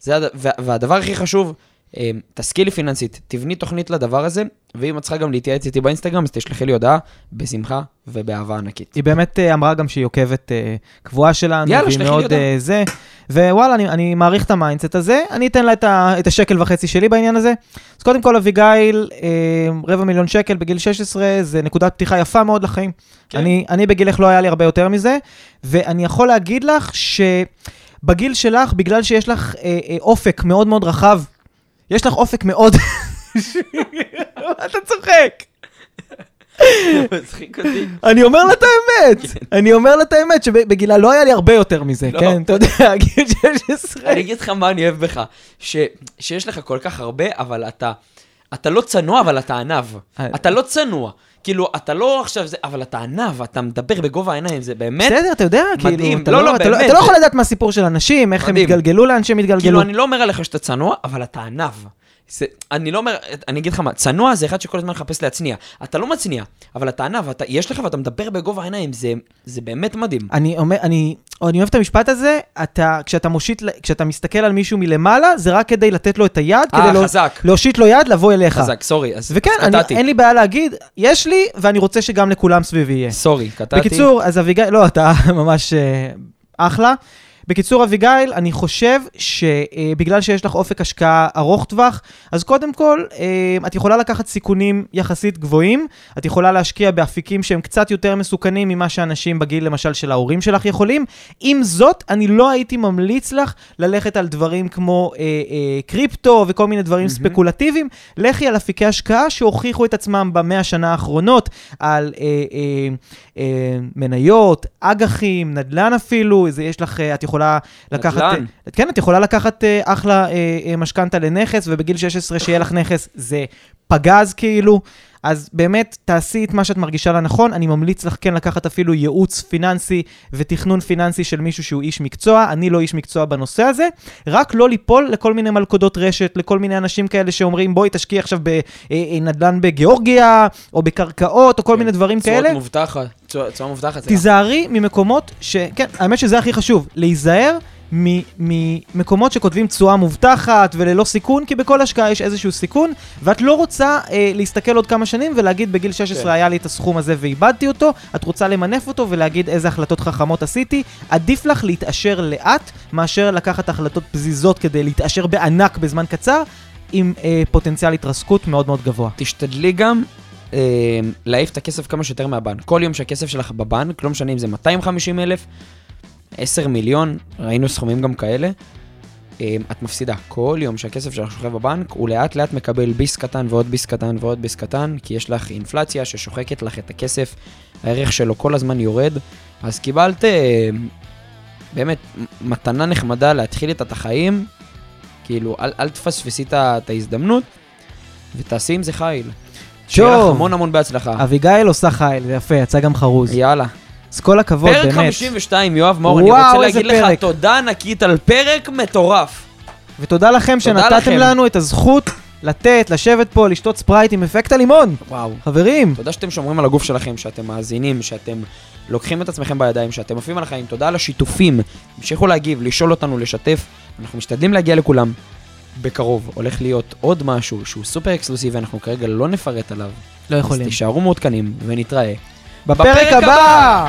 זה, הד- וה- והדבר הכי חשוב, אה, תשכילי פיננסית, תבני תוכנית לדבר הזה, ואם את צריכה גם להתייעץ איתי באינסטגרם, אז תשלחי לי הודעה בשמחה ובאהבה ענקית. היא באמת אה, אמרה גם שהיא עוקבת אה, קבועה שלנו, יאללה, והיא שלחי לי מאוד הודעה. זה. וואלה, אני, אני מעריך את ה mindset הזה, אני אתן לה את, ה, את השקל וחצי שלי בעניין הזה. אז קודם כל, אביגיל, אה, רבע מיליון שקל בגיל 16, זה נקודת פתיחה יפה מאוד לחיים. כן. אני, אני בגילך לא היה לי הרבה יותר מזה, ואני יכול להגיד לך שבגיל שלך, בגלל שיש לך אה, אה, אופק מאוד מאוד רחב, יש לך אופק מאוד... אתה צוחק. מצחיק אותי. אני אומר לה את האמת, אני אומר לה את האמת שבגילה לא היה לי הרבה יותר מזה, לא. כן? אתה יודע, גיל 16. אני אגיד לך מה אני אוהב בך, שיש לך כל כך הרבה, אבל אתה, אתה לא צנוע, אבל אתה ענב. אה. אתה לא צנוע. כאילו, אתה לא עכשיו זה, אבל אתה ענב, אתה מדבר בגובה העיניים, זה באמת... בסדר, אתה יודע, כאילו, מדהים. אתה לא, לא- לא, אתה לא- באמת, אתה לא יכול לדעת מה הסיפור של אנשים, איך הם מדהים. התגלגלו לאן שהם התגלגלו. כאילו, אני לא אומר עליך שאתה צנוע, אבל אתה ענב. זה, אני לא אומר, אני אגיד לך מה, צנוע זה אחד שכל הזמן מחפש להצניע. אתה לא מצניע, אבל אתה ענב, אתה, יש לך ואתה מדבר בגובה העיניים, זה, זה באמת מדהים. אני אומר, אני, אני אוהב את המשפט הזה, אתה, כשאתה מושיט, כשאתה מסתכל על מישהו מלמעלה, זה רק כדי לתת לו את היד, אה, כדי לא- חזק. להושיט לו יד, לבוא אליך. חזק, סורי, אז וכן, קטעתי. אין לי בעיה להגיד, יש לי, ואני רוצה שגם לכולם סביבי יהיה. סורי, קטעתי. בקיצור, אז אביגיל, לא, אתה ממש אה, אחלה. בקיצור, אביגיל, אני חושב שבגלל שיש לך אופק השקעה ארוך טווח, אז קודם כל, אה, את יכולה לקחת סיכונים יחסית גבוהים, את יכולה להשקיע באפיקים שהם קצת יותר מסוכנים ממה שאנשים בגיל, למשל, של ההורים שלך יכולים. עם זאת, אני לא הייתי ממליץ לך ללכת על דברים כמו אה, אה, קריפטו וכל מיני דברים מהמם. ספקולטיביים. לכי על אפיקי השקעה שהוכיחו את עצמם במאה השנה האחרונות, על אה, אה, אה, מניות, אג"חים, נדל"ן אפילו, זה יש לך, אה, את יכולה לקחת... נדל"ן. אה, כן, את יכולה לקחת אה, אחלה אה, אה, משכנתה לנכס, ובגיל 16 שיהיה לך נכס זה פגז כאילו. אז באמת, תעשי את מה שאת מרגישה לנכון. אני ממליץ לך כן לקחת אפילו ייעוץ פיננסי ותכנון פיננסי של מישהו שהוא איש מקצוע. אני לא איש מקצוע בנושא הזה. רק לא ליפול לכל מיני מלכודות רשת, לכל מיני אנשים כאלה שאומרים, בואי תשקיעי עכשיו בנדל"ן בגיאורגיה, או בקרקעות, או כל מיני דברים כאלה. תשואות מובטחת. תשואה מובטחת. זה תיזהרי ממקומות ש... כן, האמת שזה הכי חשוב, להיזהר ממקומות שכותבים תשואה מובטחת וללא סיכון, כי בכל השקעה יש איזשהו סיכון, ואת לא רוצה אה, להסתכל עוד כמה שנים ולהגיד בגיל 16 כן. היה לי את הסכום הזה ואיבדתי אותו, את רוצה למנף אותו ולהגיד איזה החלטות חכמות עשיתי. עדיף לך להתעשר לאט, מאשר לקחת החלטות פזיזות כדי להתעשר בענק בזמן קצר, עם אה, פוטנציאל התרסקות מאוד מאוד גבוה. תשתדלי גם אה, להעיף את הכסף כמה שיותר מהבנק. כל יום שהכסף שלך בבנק, לא משנה אם זה 250 אלף, 10 מיליון, ראינו סכומים גם כאלה, אה, את מפסידה. כל יום שהכסף שלך שוכב בבנק, הוא לאט לאט מקבל ביס קטן ועוד ביס קטן ועוד ביס קטן, כי יש לך אינפלציה ששוחקת לך את הכסף, הערך שלו כל הזמן יורד, אז קיבלת אה, באמת מתנה נחמדה להתחיל איתה את החיים, כאילו, אל, אל תפספסי את ההזדמנות, ותעשי עם זה חיל. שיהיה לך. המון המון בהצלחה. אביגיל עושה חייל, זה יפה, יצא גם חרוז. יאללה. אז כל הכבוד, פרק באמת. 52, יואב מאור, אני וואו, רוצה איזה להגיד לך פרק. תודה ענקית על פרק מטורף. ותודה לכם תודה שנתתם לכם. לנו את הזכות לתת, לשבת פה, לשתות ספרייט עם אפקט הלימון. וואו. חברים, תודה שאתם שומרים על הגוף שלכם, שאתם מאזינים, שאתם לוקחים את עצמכם בידיים, שאתם עפים על החיים. תודה על השיתופים. המשיכו להגיב, לשאול אותנו, לשתף. אנחנו משתדלים להגיע לכולם. בקרוב הולך להיות עוד משהו שהוא סופר אקסקלוסיבי, אנחנו כרגע לא נפרט עליו. לא אז יכולים. תישארו מעודכנים ונתראה. בפרק הבא! הבא.